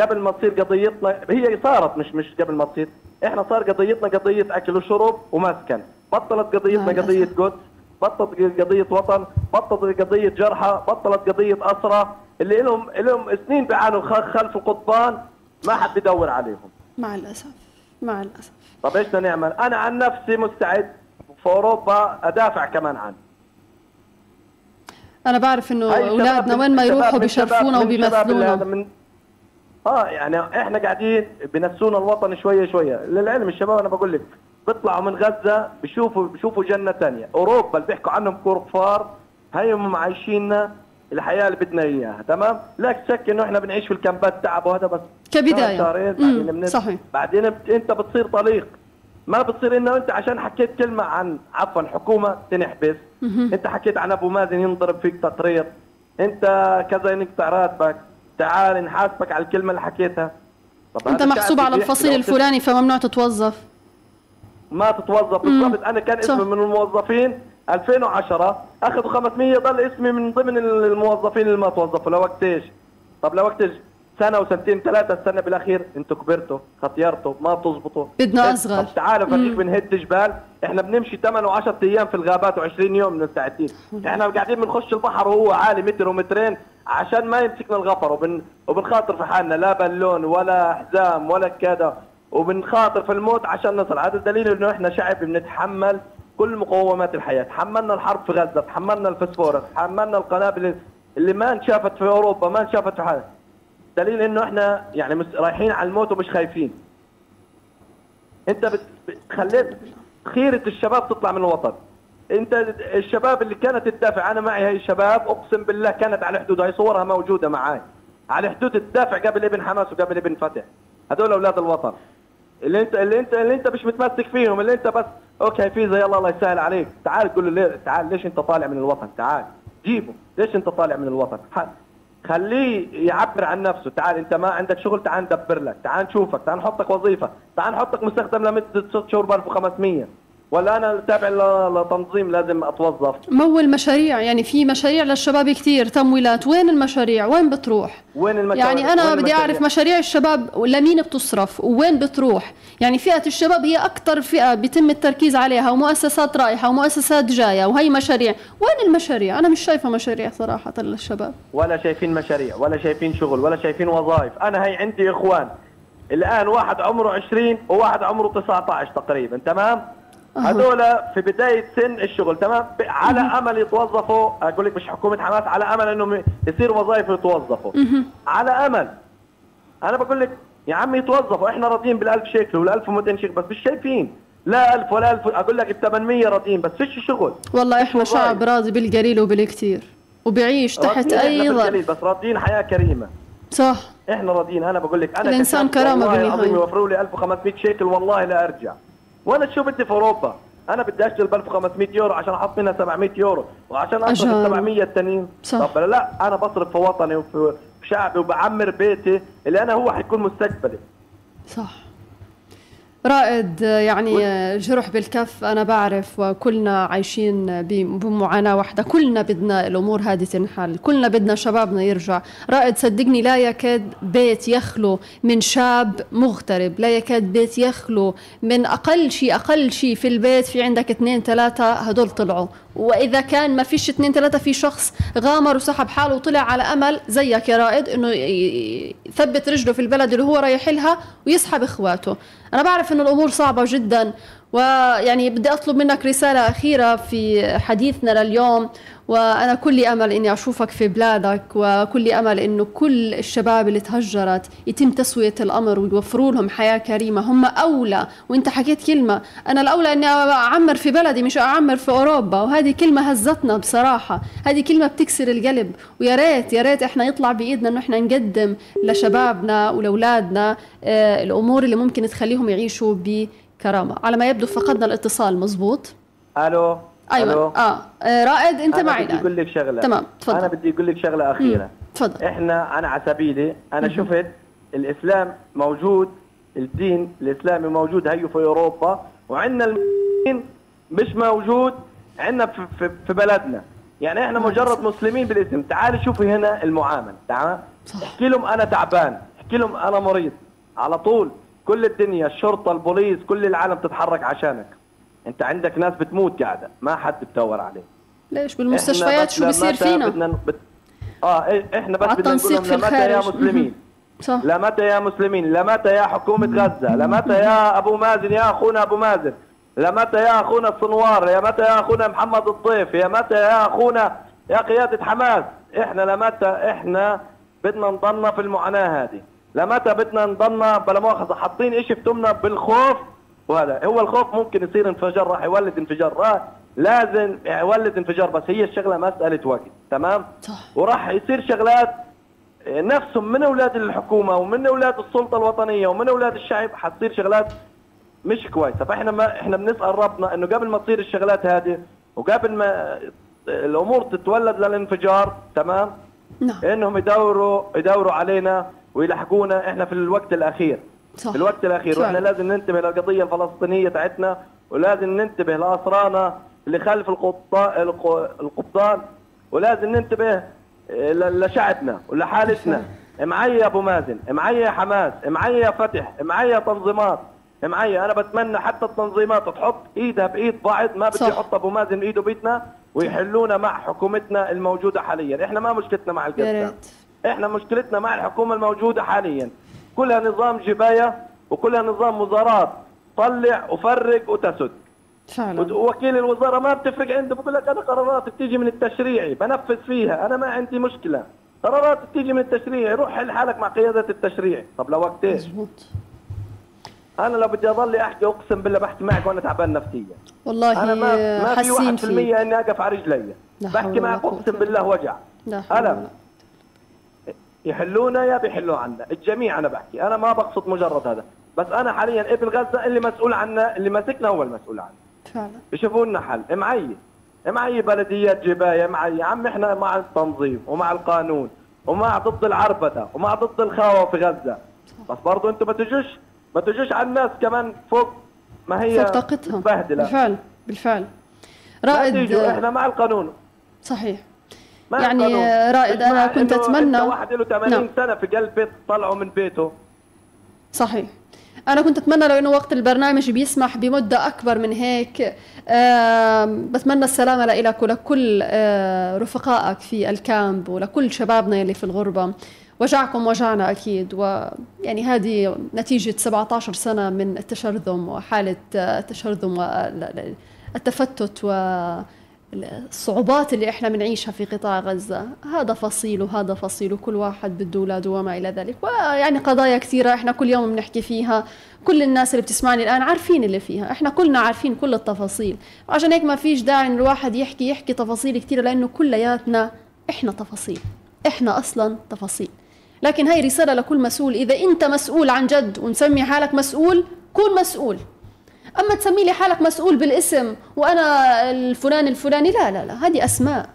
قبل ما تصير قضيتنا. هي صارت مش مش قبل ما تصير. إحنا صار قضيتنا قضية أكل وشرب ومسكن. بطلت قضيتنا قضية. قدس بطلت قضية وطن بطلت قضية جرحى بطلت قضية اسرى اللي لهم لهم سنين بيعانوا خلف القضبان ما حد بدور عليهم. مع الأسف مع الأسف. طب إيش بدنا نعمل؟ أنا عن نفسي مستعد في أوروبا أدافع كمان عنه. أنا بعرف إنه أولادنا وين ما يروحوا بيشرفونا وبيمثلونا. آه يعني إحنا قاعدين بنسونا الوطن شوية شوية. للعلم الشباب أنا بقول لك بيطلعوا من غزة بيشوفوا بيشوفوا جنة ثانية أوروبا اللي بيحكوا عنهم كفار هيهم عايشيننا الحياة اللي بدنا إياها تمام؟ لا شك إنه إحنا بنعيش في الكامبات تعب وهذا بس كبداية. شهر شهرين بعدين بنت- صحيح. بعدين بت- أنت بتصير طليق. ما بتصير إنه أنت عشان حكيت كلمة عن عفوا حكومة تنحبس. أنت حكيت عن أبو مازن ينضرب فيك تقرير أنت كذا ينقطع راتبك تعال نحاسبك على الكلمة اللي حكيتها طب أنت محسوب على الفصيل الفلاني فممنوع تتوظف ما تتوظف بالضبط أنا كان. اسمي من الموظفين 2010 أخذوا 500 ضل اسمي من ضمن الموظفين اللي ما توظفوا لوقت إيش؟ طب لوقت إيش؟ سنة وسنتين ثلاثة السنة بالأخير. أنتوا كبرتوا خطيرتوا ما بتزبطوا. بدنا طب أصغر. تعالوا فريق بنهد جبال. إحنا بنمشي 8 و10 أيام في الغابات و20 يوم مستعدين إحنا قاعدين بنخش البحر وهو عالي متر ومترين عشان ما يمسكنا الغفر. وبن... وبنخاطر في حالنا لا بالون ولا حزام ولا كذا. وبنخاطر في الموت عشان نصل. هذا الدليل إنه إحنا شعب بنتحمل كل مقومات الحياة. تحملنا الحرب في غزة تحملنا الفسفورس تحملنا القنابل اللي ما انشافت في أوروبا ما انشافت في حاجة دليل إنه إحنا يعني رايحين على الموت ومش خايفين. أنت خليت خيرة الشباب تطلع من الوطن. أنت الشباب اللي كانت تدافع أنا معي هاي الشباب أقسم بالله كانت على حدود هاي صورها موجودة معاي. على حدود الدافع قبل ابن حماس وقبل ابن فتح. هذول أولاد الوطن. اللي انت اللي انت اللي أنت مش متمسك فيهم اللي أنت بس أوكي في زي الله الله يسهل عليك. تعال قول له ليه تعال ليش أنت طالع من الوطن؟ تعال جيبه. ليش أنت طالع من الوطن؟ خليه يعبر عن نفسه. تعال انت ما عندك شغل تعال ندبر لك. تعال نشوفك تعال نحطك وظيفة. تعال نحطك مستخدم لمدة ست شهور ب 1500 ولا أنا تابع لتنظيم لازم أتوظف. مول مشاريع يعني في مشاريع للشباب كتير تمويلات. وين المشاريع؟ وين بتروح؟ وين المشاريع؟ يعني أنا بدي؟ أعرف مشاريع الشباب لمين بتصرف؟ وين بتروح؟ يعني فئة الشباب هي أكثر فئة بيتم التركيز عليها ومؤسسات رايحة ومؤسسات جاية وهي مشاريع. وين المشاريع؟ أنا مش شايفة مشاريع صراحة للشباب. ولا شايفين مشاريع ولا شايفين شغل ولا شايفين وظائف. أنا هي عندي إخوان. الآن واحد عمره 20 وواحد عمره 19 تقريبا تمام؟ هذول في بداية سن الشغل تمام؟ ب- على أمل يتوظفوا أقول لك مش حكومة حماس على أمل انهم يصير وظائف ويتوظفوا على أمل. أنا بقول لك يا عم يتوظفوا إحنا راضيين بال1000 شيكل وال1200 شيكل بس مش شايفين. لا 1000 ولا 1000 أقول لك ال 800 راضيين بس فيش شغل. والله إحنا وظائف. شعب راضي بالقليل وبالكثير وبيعيش تحت اي ظرف بس راضيين حياة كريمة. صح. إحنا راضيين أنا بقول لك أنا والله بالنهاية. العظيم يوفروا لي 1500 شيكل والله لا أرجع. وأنا شو بدي في أوروبا أنا بدي اشتغل ب 1500 يورو عشان أحط منها 700 يورو وعشان أصرف. ال 700 التانيين. طب لا أنا بصرف في وطني وفي في شعبي وبعمر بيتي اللي أنا هو حيكون مستقبلي صح رائد يعني جرح بالكف أنا بعرف وكلنا عايشين بمعاناة واحدة. كلنا بدنا الأمور هذه تنحل. كلنا بدنا شبابنا يرجع. رائد صدقني لا يكاد بيت يخلو من شاب مغترب. لا يكاد بيت يخلو من أقل شيء أقل شيء في البيت. في عندك اثنين ثلاثة هدول طلعوا. وإذا كان ما فيش اثنين ثلاثة في شخص غامر وسحب حاله وطلع على أمل زيك يا رائد إنه ي- يثبت رجله في البلد اللي هو رايح لها ويسحب إخواته. أنا بعرف إنه الأمور صعبة جدا ويعني بدي أطلب منك رسالة أخيرة في حديثنا لليوم وأنا كل أمل إني أشوفك في بلادك وكل أمل إنه كل الشباب اللي تهجرت يتم تسوية الأمر ويوفروا لهم حياة كريمة. هم أولى وأنت حكيت كلمة أنا الأولى إني أعمر في بلدي مش أعمر في أوروبا. وهذه كلمة هزتنا بصراحة. هذه كلمة بتكسر القلب. ويا ريت يا ريت إحنا يطلع بإيدنا إنه إحنا نقدم لشبابنا ولأولادنا آه، الأمور اللي ممكن تخليهم يعيشوا بكرامة على ما يبدو فقدنا الاتصال مزبوط؟ ألو؟ أيوه. ألو؟ آه. آه رائد أنت أنا معي بدي أقول لك شغلة. تمام تفضل. أنا بدي أقول لك شغلة أخيرة. تفضل. إحنا أنا على سبيلي أنا شفت الإسلام موجود الدين الإسلامي موجود هيو في أوروبا وعندنا المسلمين مش موجود عندنا في, في, في بلدنا. يعني إحنا مجرد مسلمين بالاسم. تعالي شوفي هنا المعامله تمام. احكي لهم أنا تعبان احكي لهم أنا مريض. على طول. كل الدنيا الشرطة البوليس كل العالم تتحرك عشانك. انت عندك ناس بتموت قاعدة ما حد بتدور عليه. ليش؟ بالمستشفيات شو لمتى فينا؟ بدنا بت... آه إيه- إحنا بس بدنا نقول في لمتى يا. مسلمين. صح. لمتى يا مسلمين لمتى يا حكومة غزة لمتى يا أبو مازن يا أخونا أبو مازن لمتى يا أخونا الصنوار يا متى يا أخونا محمد الضيف يا متى يا أخونا يا قيادة حماس. إحنا لمتى إحنا بدنا نضلنا في المعاناة هذه. لمتى بدنا نضلنا بلا مؤاخذة؟ حاطين إشي في تمنا بالخوف وهذا. هو الخوف ممكن يصير انفجار راح يولد انفجار. راح لازم يولد انفجار بس هي الشغلة مسألة وقت تمام؟ صح. وراح يصير شغلات نفسهم من أولاد الحكومة ومن أولاد السلطة الوطنية ومن أولاد الشعب حتصير شغلات مش كويسة. فإحنا ما إحنا بنسأل ربنا إنه قبل ما تصير الشغلات هذه وقبل ما الأمور تتولد للانفجار تمام؟ نعم. إنهم يدوروا يدوروا علينا ويلحقونا إحنا في الوقت الأخير. صح. في الوقت الأخير. فعلا. وإحنا لازم ننتبه للقضية الفلسطينية تاعتنا ولازم ننتبه لاسرانا اللي خلف القبطان القبطان ولازم ننتبه آه، لشعبنا ولحالتنا. معي يا أبو مازن معي يا حماس معي يا فتح معي يا تنظيمات. معي أنا بتمنى حتى التنظيمات تحط إيدها بإيد بعض ما بدي صح. يحط أبو مازن إيده بإيدنا ويحلونا مع حكومتنا الموجودة حاليا. إحنا ما مشكلتنا مع القسام ريت. إحنا مشكلتنا مع الحكومة الموجودة حاليا. كلها نظام جباية وكلها نظام وزارات طلع وفرق وتسد. فعلا. وكيل الوزارة ما بتفرق عنده بقول لك أنا قرارات بتيجي من التشريعي بنفذ فيها. أنا ما عندي مشكلة. قرارات بتيجي من التشريعي روح حل حالك مع قيادة التشريع طب لوقت إيش؟ مزبوط أنا لو بدي اضل أحكي أقسم بالله بحكي معك وأنا تعبان نفسيا. والله أنا ما ما في حاسين 1% فيك. إني أقف على رجلي. بحكي معك أقسم بالله وجع. لا حول يحلونا يا بيحلوا عنا. الجميع أنا بحكي. أنا ما بقصد مجرد هذا. بس أنا حاليا ابن غزة اللي مسؤول عنا اللي ماسكنا هو المسؤول عنه. فعلا. يشوفوا لنا حل معي؟ معي بلديات جباية؟ معي. عم إحنا مع التنظيم ومع القانون ومع ضد العربدة ومع ضد الخاوة في غزة. بس برضه أنتم ما تجوش ما تجوش على الناس كمان فوق ما هي فوق متبهدلة. بالفعل. بالفعل. رائد إحنا مع القانون. صحيح. يعني. رائد مع كنت إنت واحد له 80 نعم. سنة في قلب بيت طلعوا من بيته صحيح أنا كنت أتمنى لو إنه وقت البرنامج بيسمح بمدة أكبر من هيك بتمنى السلامة لك ولكل آه، رفقائك في الكامب ولكل شبابنا يلي في الغربة وجعكم وجعنا أكيد ويعني هذه نتيجة 17 سنة من التشرذم وحالة آه، التشرذم والتفتت والصعوبات اللي إحنا بنعيشها في قطاع غزة. هذا فصيل وهذا فصيل وكل واحد بده اولاده وما إلى ذلك. ويعني قضايا كثيرة إحنا كل يوم بنحكي فيها. كل الناس اللي بتسمعني الآن عارفين اللي فيها. إحنا كلنا عارفين كل التفاصيل. عشان هيك ما فيش داعي إن الواحد يحكي يحكي تفاصيل كثيرة لأنه كلياتنا إحنا تفاصيل. إحنا أصلا تفاصيل. لكن هاي رسالة لكل مسؤول. إذا أنت مسؤول عن جد ومسمي حالك مسؤول كون مسؤول. أما تسمي لي حالك مسؤول بالاسم وأنا الفلان الفلاني لا لا لا هذه أسماء.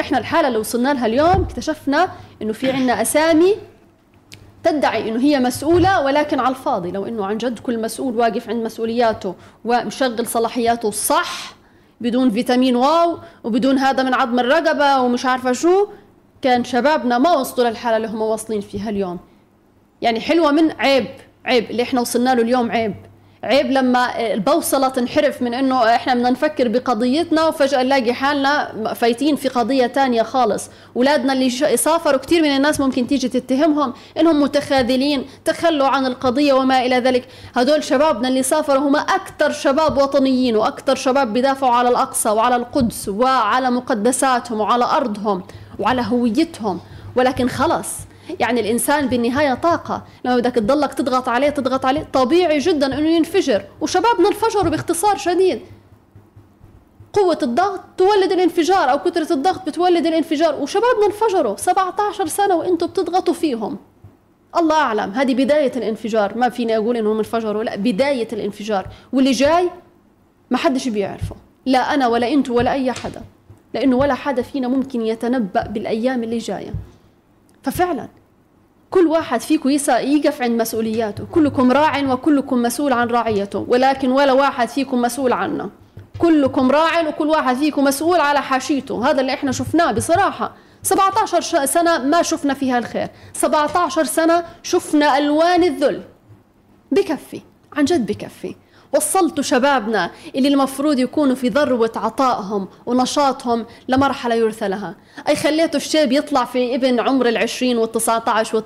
إحنا الحالة اللي وصلنا لها اليوم اكتشفنا إنه في عنا أسامي تدعي إنه هي مسؤولة ولكن على الفاضي. لو إنه عن جد كل مسؤول واقف عند مسؤولياته ومشغل صلاحياته صح بدون فيتامين واو وبدون هذا من عظم الرقبة ومش عارفة شو كان شبابنا ما وصلوا للحالة اللي هم واصلين فيها اليوم. يعني حلوة من عيب عيب اللي إحنا وصلنا له اليوم عيب. عيب لما البوصلة تنحرف من إنه إحنا بدنا نفكر بقضيتنا وفجأة نلاقي حالنا فايتين في قضية تانية خالص. اولادنا اللي سافروا كثير من الناس ممكن تيجي تتهمهم إنهم متخاذلين تخلوا عن القضية وما إلى ذلك. هدول شبابنا اللي سافروا هم أكثر شباب وطنيين وأكثر شباب بدافعوا على الأقصى وعلى القدس وعلى مقدساتهم وعلى أرضهم وعلى هويتهم. ولكن خلص يعني الإنسان بالنهاية طاقة. لما بدك تضلك تضغط عليه تضغط عليه طبيعي جدا إنه ينفجر. وشبابنا انفجروا باختصار شديد. قوة الضغط تولد الانفجار أو كثرة الضغط بتولد الانفجار. وشبابنا انفجروا 17 سنة وأنتم بتضغطوا فيهم. الله أعلم. هذه بداية الانفجار. ما فيني أقول إنهم انفجروا. لا بداية الانفجار. واللي جاي ما حدش بيعرفه. لا أنا ولا أنتوا ولا أي حدا. لأنه ولا حدا فينا ممكن يتنبأ بالأيام اللي جاية. ففعلا كل واحد فيكم يقف عند مسؤولياته. كلكم راع وكلكم مسؤول عن رعيته. ولكن ولا واحد فيكم مسؤول عنه. كلكم راع وكل واحد فيكم مسؤول على حاشيته. هذا اللي إحنا شفناه بصراحة. 17 سنة ما شفنا فيها الخير. 17 سنة شفنا ألوان الذل. بكفي عن جد بكفي. وصلتوا شبابنا اللي المفروض يكونوا في ذروة عطائهم ونشاطهم لمرحلة يرثى لها أي خليتوا الشاب يطلع في ابن عمر العشرين والتسعة عشر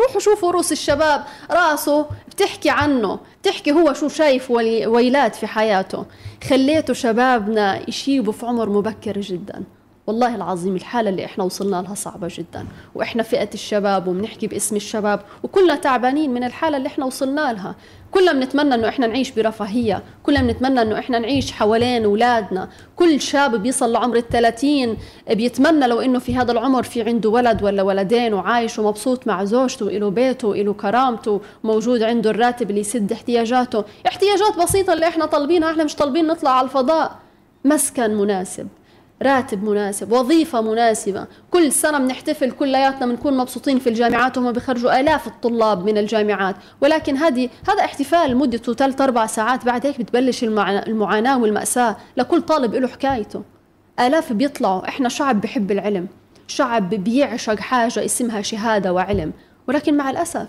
روحوا شوفوا رؤوس الشباب. راسه بتحكي عنه. بتحكي هو شو شايف ويلات في حياته. خليتوا شبابنا يشيبوا في عمر مبكر جداً. والله العظيم الحالة اللي إحنا وصلنا لها صعبة جدا. وإحنا فئة الشباب وبنحكي باسم الشباب وكلنا تعبانين من الحالة اللي إحنا وصلنا لها. كلنا بنتمنى إنه إحنا نعيش برفاهية. كلنا بنتمنى إنه إحنا نعيش حوالين اولادنا كل شاب بيصل لعمر الثلاثين بيتمنى لو إنه في هذا العمر في عنده ولد ولا ولدين وعايش ومبسوط مع زوجته وله بيته وله كرامته موجود عنده الراتب اللي يسد احتياجاته. احتياجات بسيطة اللي إحنا طالبينها إحنا مش طالبين نطلع على الفضاء. مسكن مناسب. راتب مناسب وظيفة مناسبة. كل سنة بنحتفل كلياتنا بنكون مبسوطين في الجامعات وهم بيخرجوا آلاف الطلاب من الجامعات. ولكن هذه هذا احتفال مدته ثلاث أربع ساعات بعد هيك بتبلش المعاناة والمأساة. لكل طالب له حكايته. آلاف بيطلعوا. إحنا شعب بحب العلم. شعب بيعشق حاجة اسمها شهادة وعلم. ولكن مع الأسف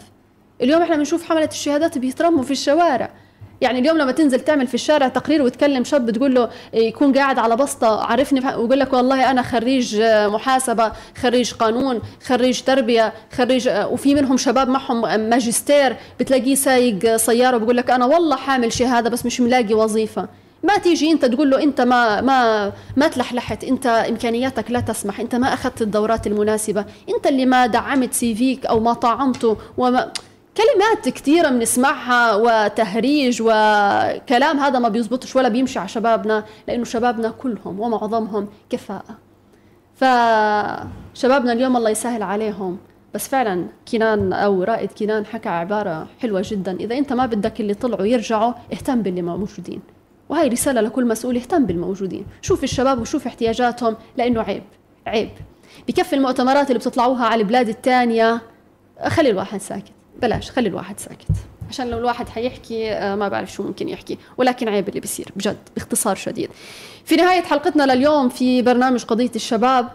اليوم إحنا بنشوف حملة الشهادات بيترموا في الشوارع. يعني اليوم لما تنزل تعمل في الشارع تقرير وتكلم شاب تقول له يكون قاعد على بسطة عرفني ويقول لك والله أنا خريج محاسبة خريج قانون خريج تربية خريج وفي منهم شباب معهم ماجستير بتلاقيه سايق سيارة وبقول لك أنا والله حامل شهاده بس مش ملاقي وظيفة. ما تيجي أنت تقول له أنت ما ما ما تلحلحت أنت إمكانياتك لا تسمح أنت ما أخذت الدورات المناسبة أنت اللي ما دعمت سي فيك أو ما طعمته وما كلمات كثيرة بنسمعها وتهريج وكلام هذا ما بيزبطش ولا بيمشي على شبابنا لأنه شبابنا كلهم ومعظمهم كفاءة. فشبابنا اليوم الله يسهل عليهم. بس فعلا كنان أو رائد كنان حكى عبارة حلوة جدا. إذا أنت ما بدك اللي طلعوا يرجعوا اهتم باللي موجودين. وهي رسالة لكل مسؤول اهتم بالموجودين. شوف الشباب وشوف احتياجاتهم لأنه عيب عيب. بكفي المؤتمرات اللي بتطلعوها على البلاد الثانية خلي الواحد ساكت. بلاش خلي الواحد ساكت. عشان لو الواحد حيحكي آه، ما بعرف شو ممكن يحكي. ولكن عيب اللي بيصير بجد باختصار شديد. في نهاية حلقتنا لليوم في برنامج قضية الشباب.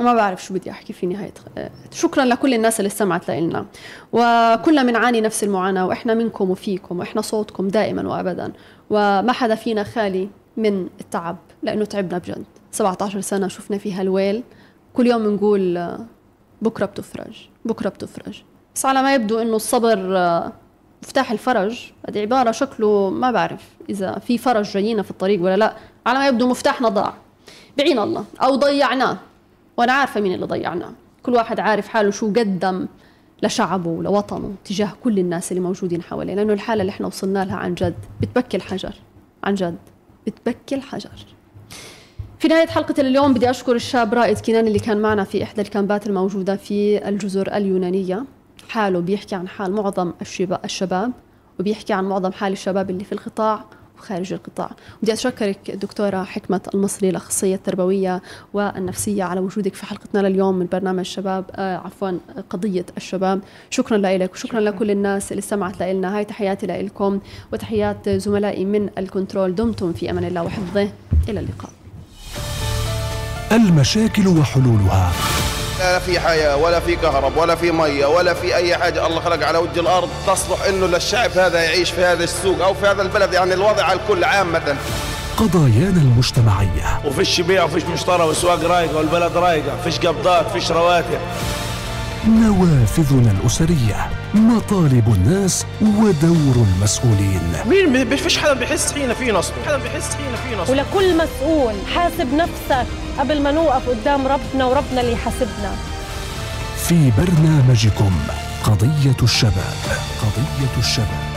ما بعرف شو بدي أحكي في نهاية آه، شكرا لكل الناس اللي استمعت لنا وكلنا بنعاني نفس المعاناة وإحنا منكم وفيكم وإحنا صوتكم دائما وابدا. وما حدا فينا خالي من التعب لأنه تعبنا بجد. 17 سنة شفنا فيها الويل. كل يوم بنقول آه، بكرة بتفرج بكرة بتفرج. بس على ما يبدو إنه الصبر آه، مفتاح الفرج. هذه عبارة شكله ما بعرف إذا في فرج جايينا في الطريق ولا لا. على ما يبدو مفتاحنا ضاع بعين الله. أو ضيعناه. وأنا عارفة مين اللي ضيعناه. كل واحد عارف حاله شو قدم لشعبه ولوطنه تجاه كل الناس اللي موجودين حواليه. لأنه الحالة اللي إحنا وصلنا لها عن جد بتبكي الحجر. عن جد بتبكي الحجر. في نهاية حلقة اليوم بدي أشكر الشاب رائد كنان اللي كان معنا في إحدى الكامبات الموجودة في الجزر اليونانية. حاله بيحكي عن حال معظم الشباب وبيحكي عن معظم حال الشباب اللي في القطاع وخارج القطاع. بدي أشكرك دكتورة حكمة المصري الأخصائية التربوية والنفسية على وجودك في حلقتنا لليوم من برنامج الشباب آه عفوا قضية الشباب. شكرا لك وشكرا لكل الناس اللي استمعت لنا هاي تحياتي لكم وتحيات زملائي من الكنترول. دمتم في أمان الله وحفظه. إلى اللقاء. المشاكل وحلولها. لا في حياة ولا في كهرب ولا في مية ولا في أي حاجة. الله خلق على وجه الأرض تصلح إنه للشعب هذا يعيش في هذا السوق أو في هذا البلد. يعني الوضع على الكل عامة قضايانا المجتمعية. وفيش بيع وفيش مشترى والاسواق رايقه والبلد رايقة فيش قبضات فيش رواتب. نوافذنا الأسرية مطالب الناس ودور المسؤولين. مين ما فيش حدا بيحس حين في نصب. حدا بيحس حين في نصب. ولكل مسؤول حاسب نفسك قبل ما نوقف قدام ربنا وربنا اللي يحاسبنا. في برنامجكم قضية الشباب قضية الشباب.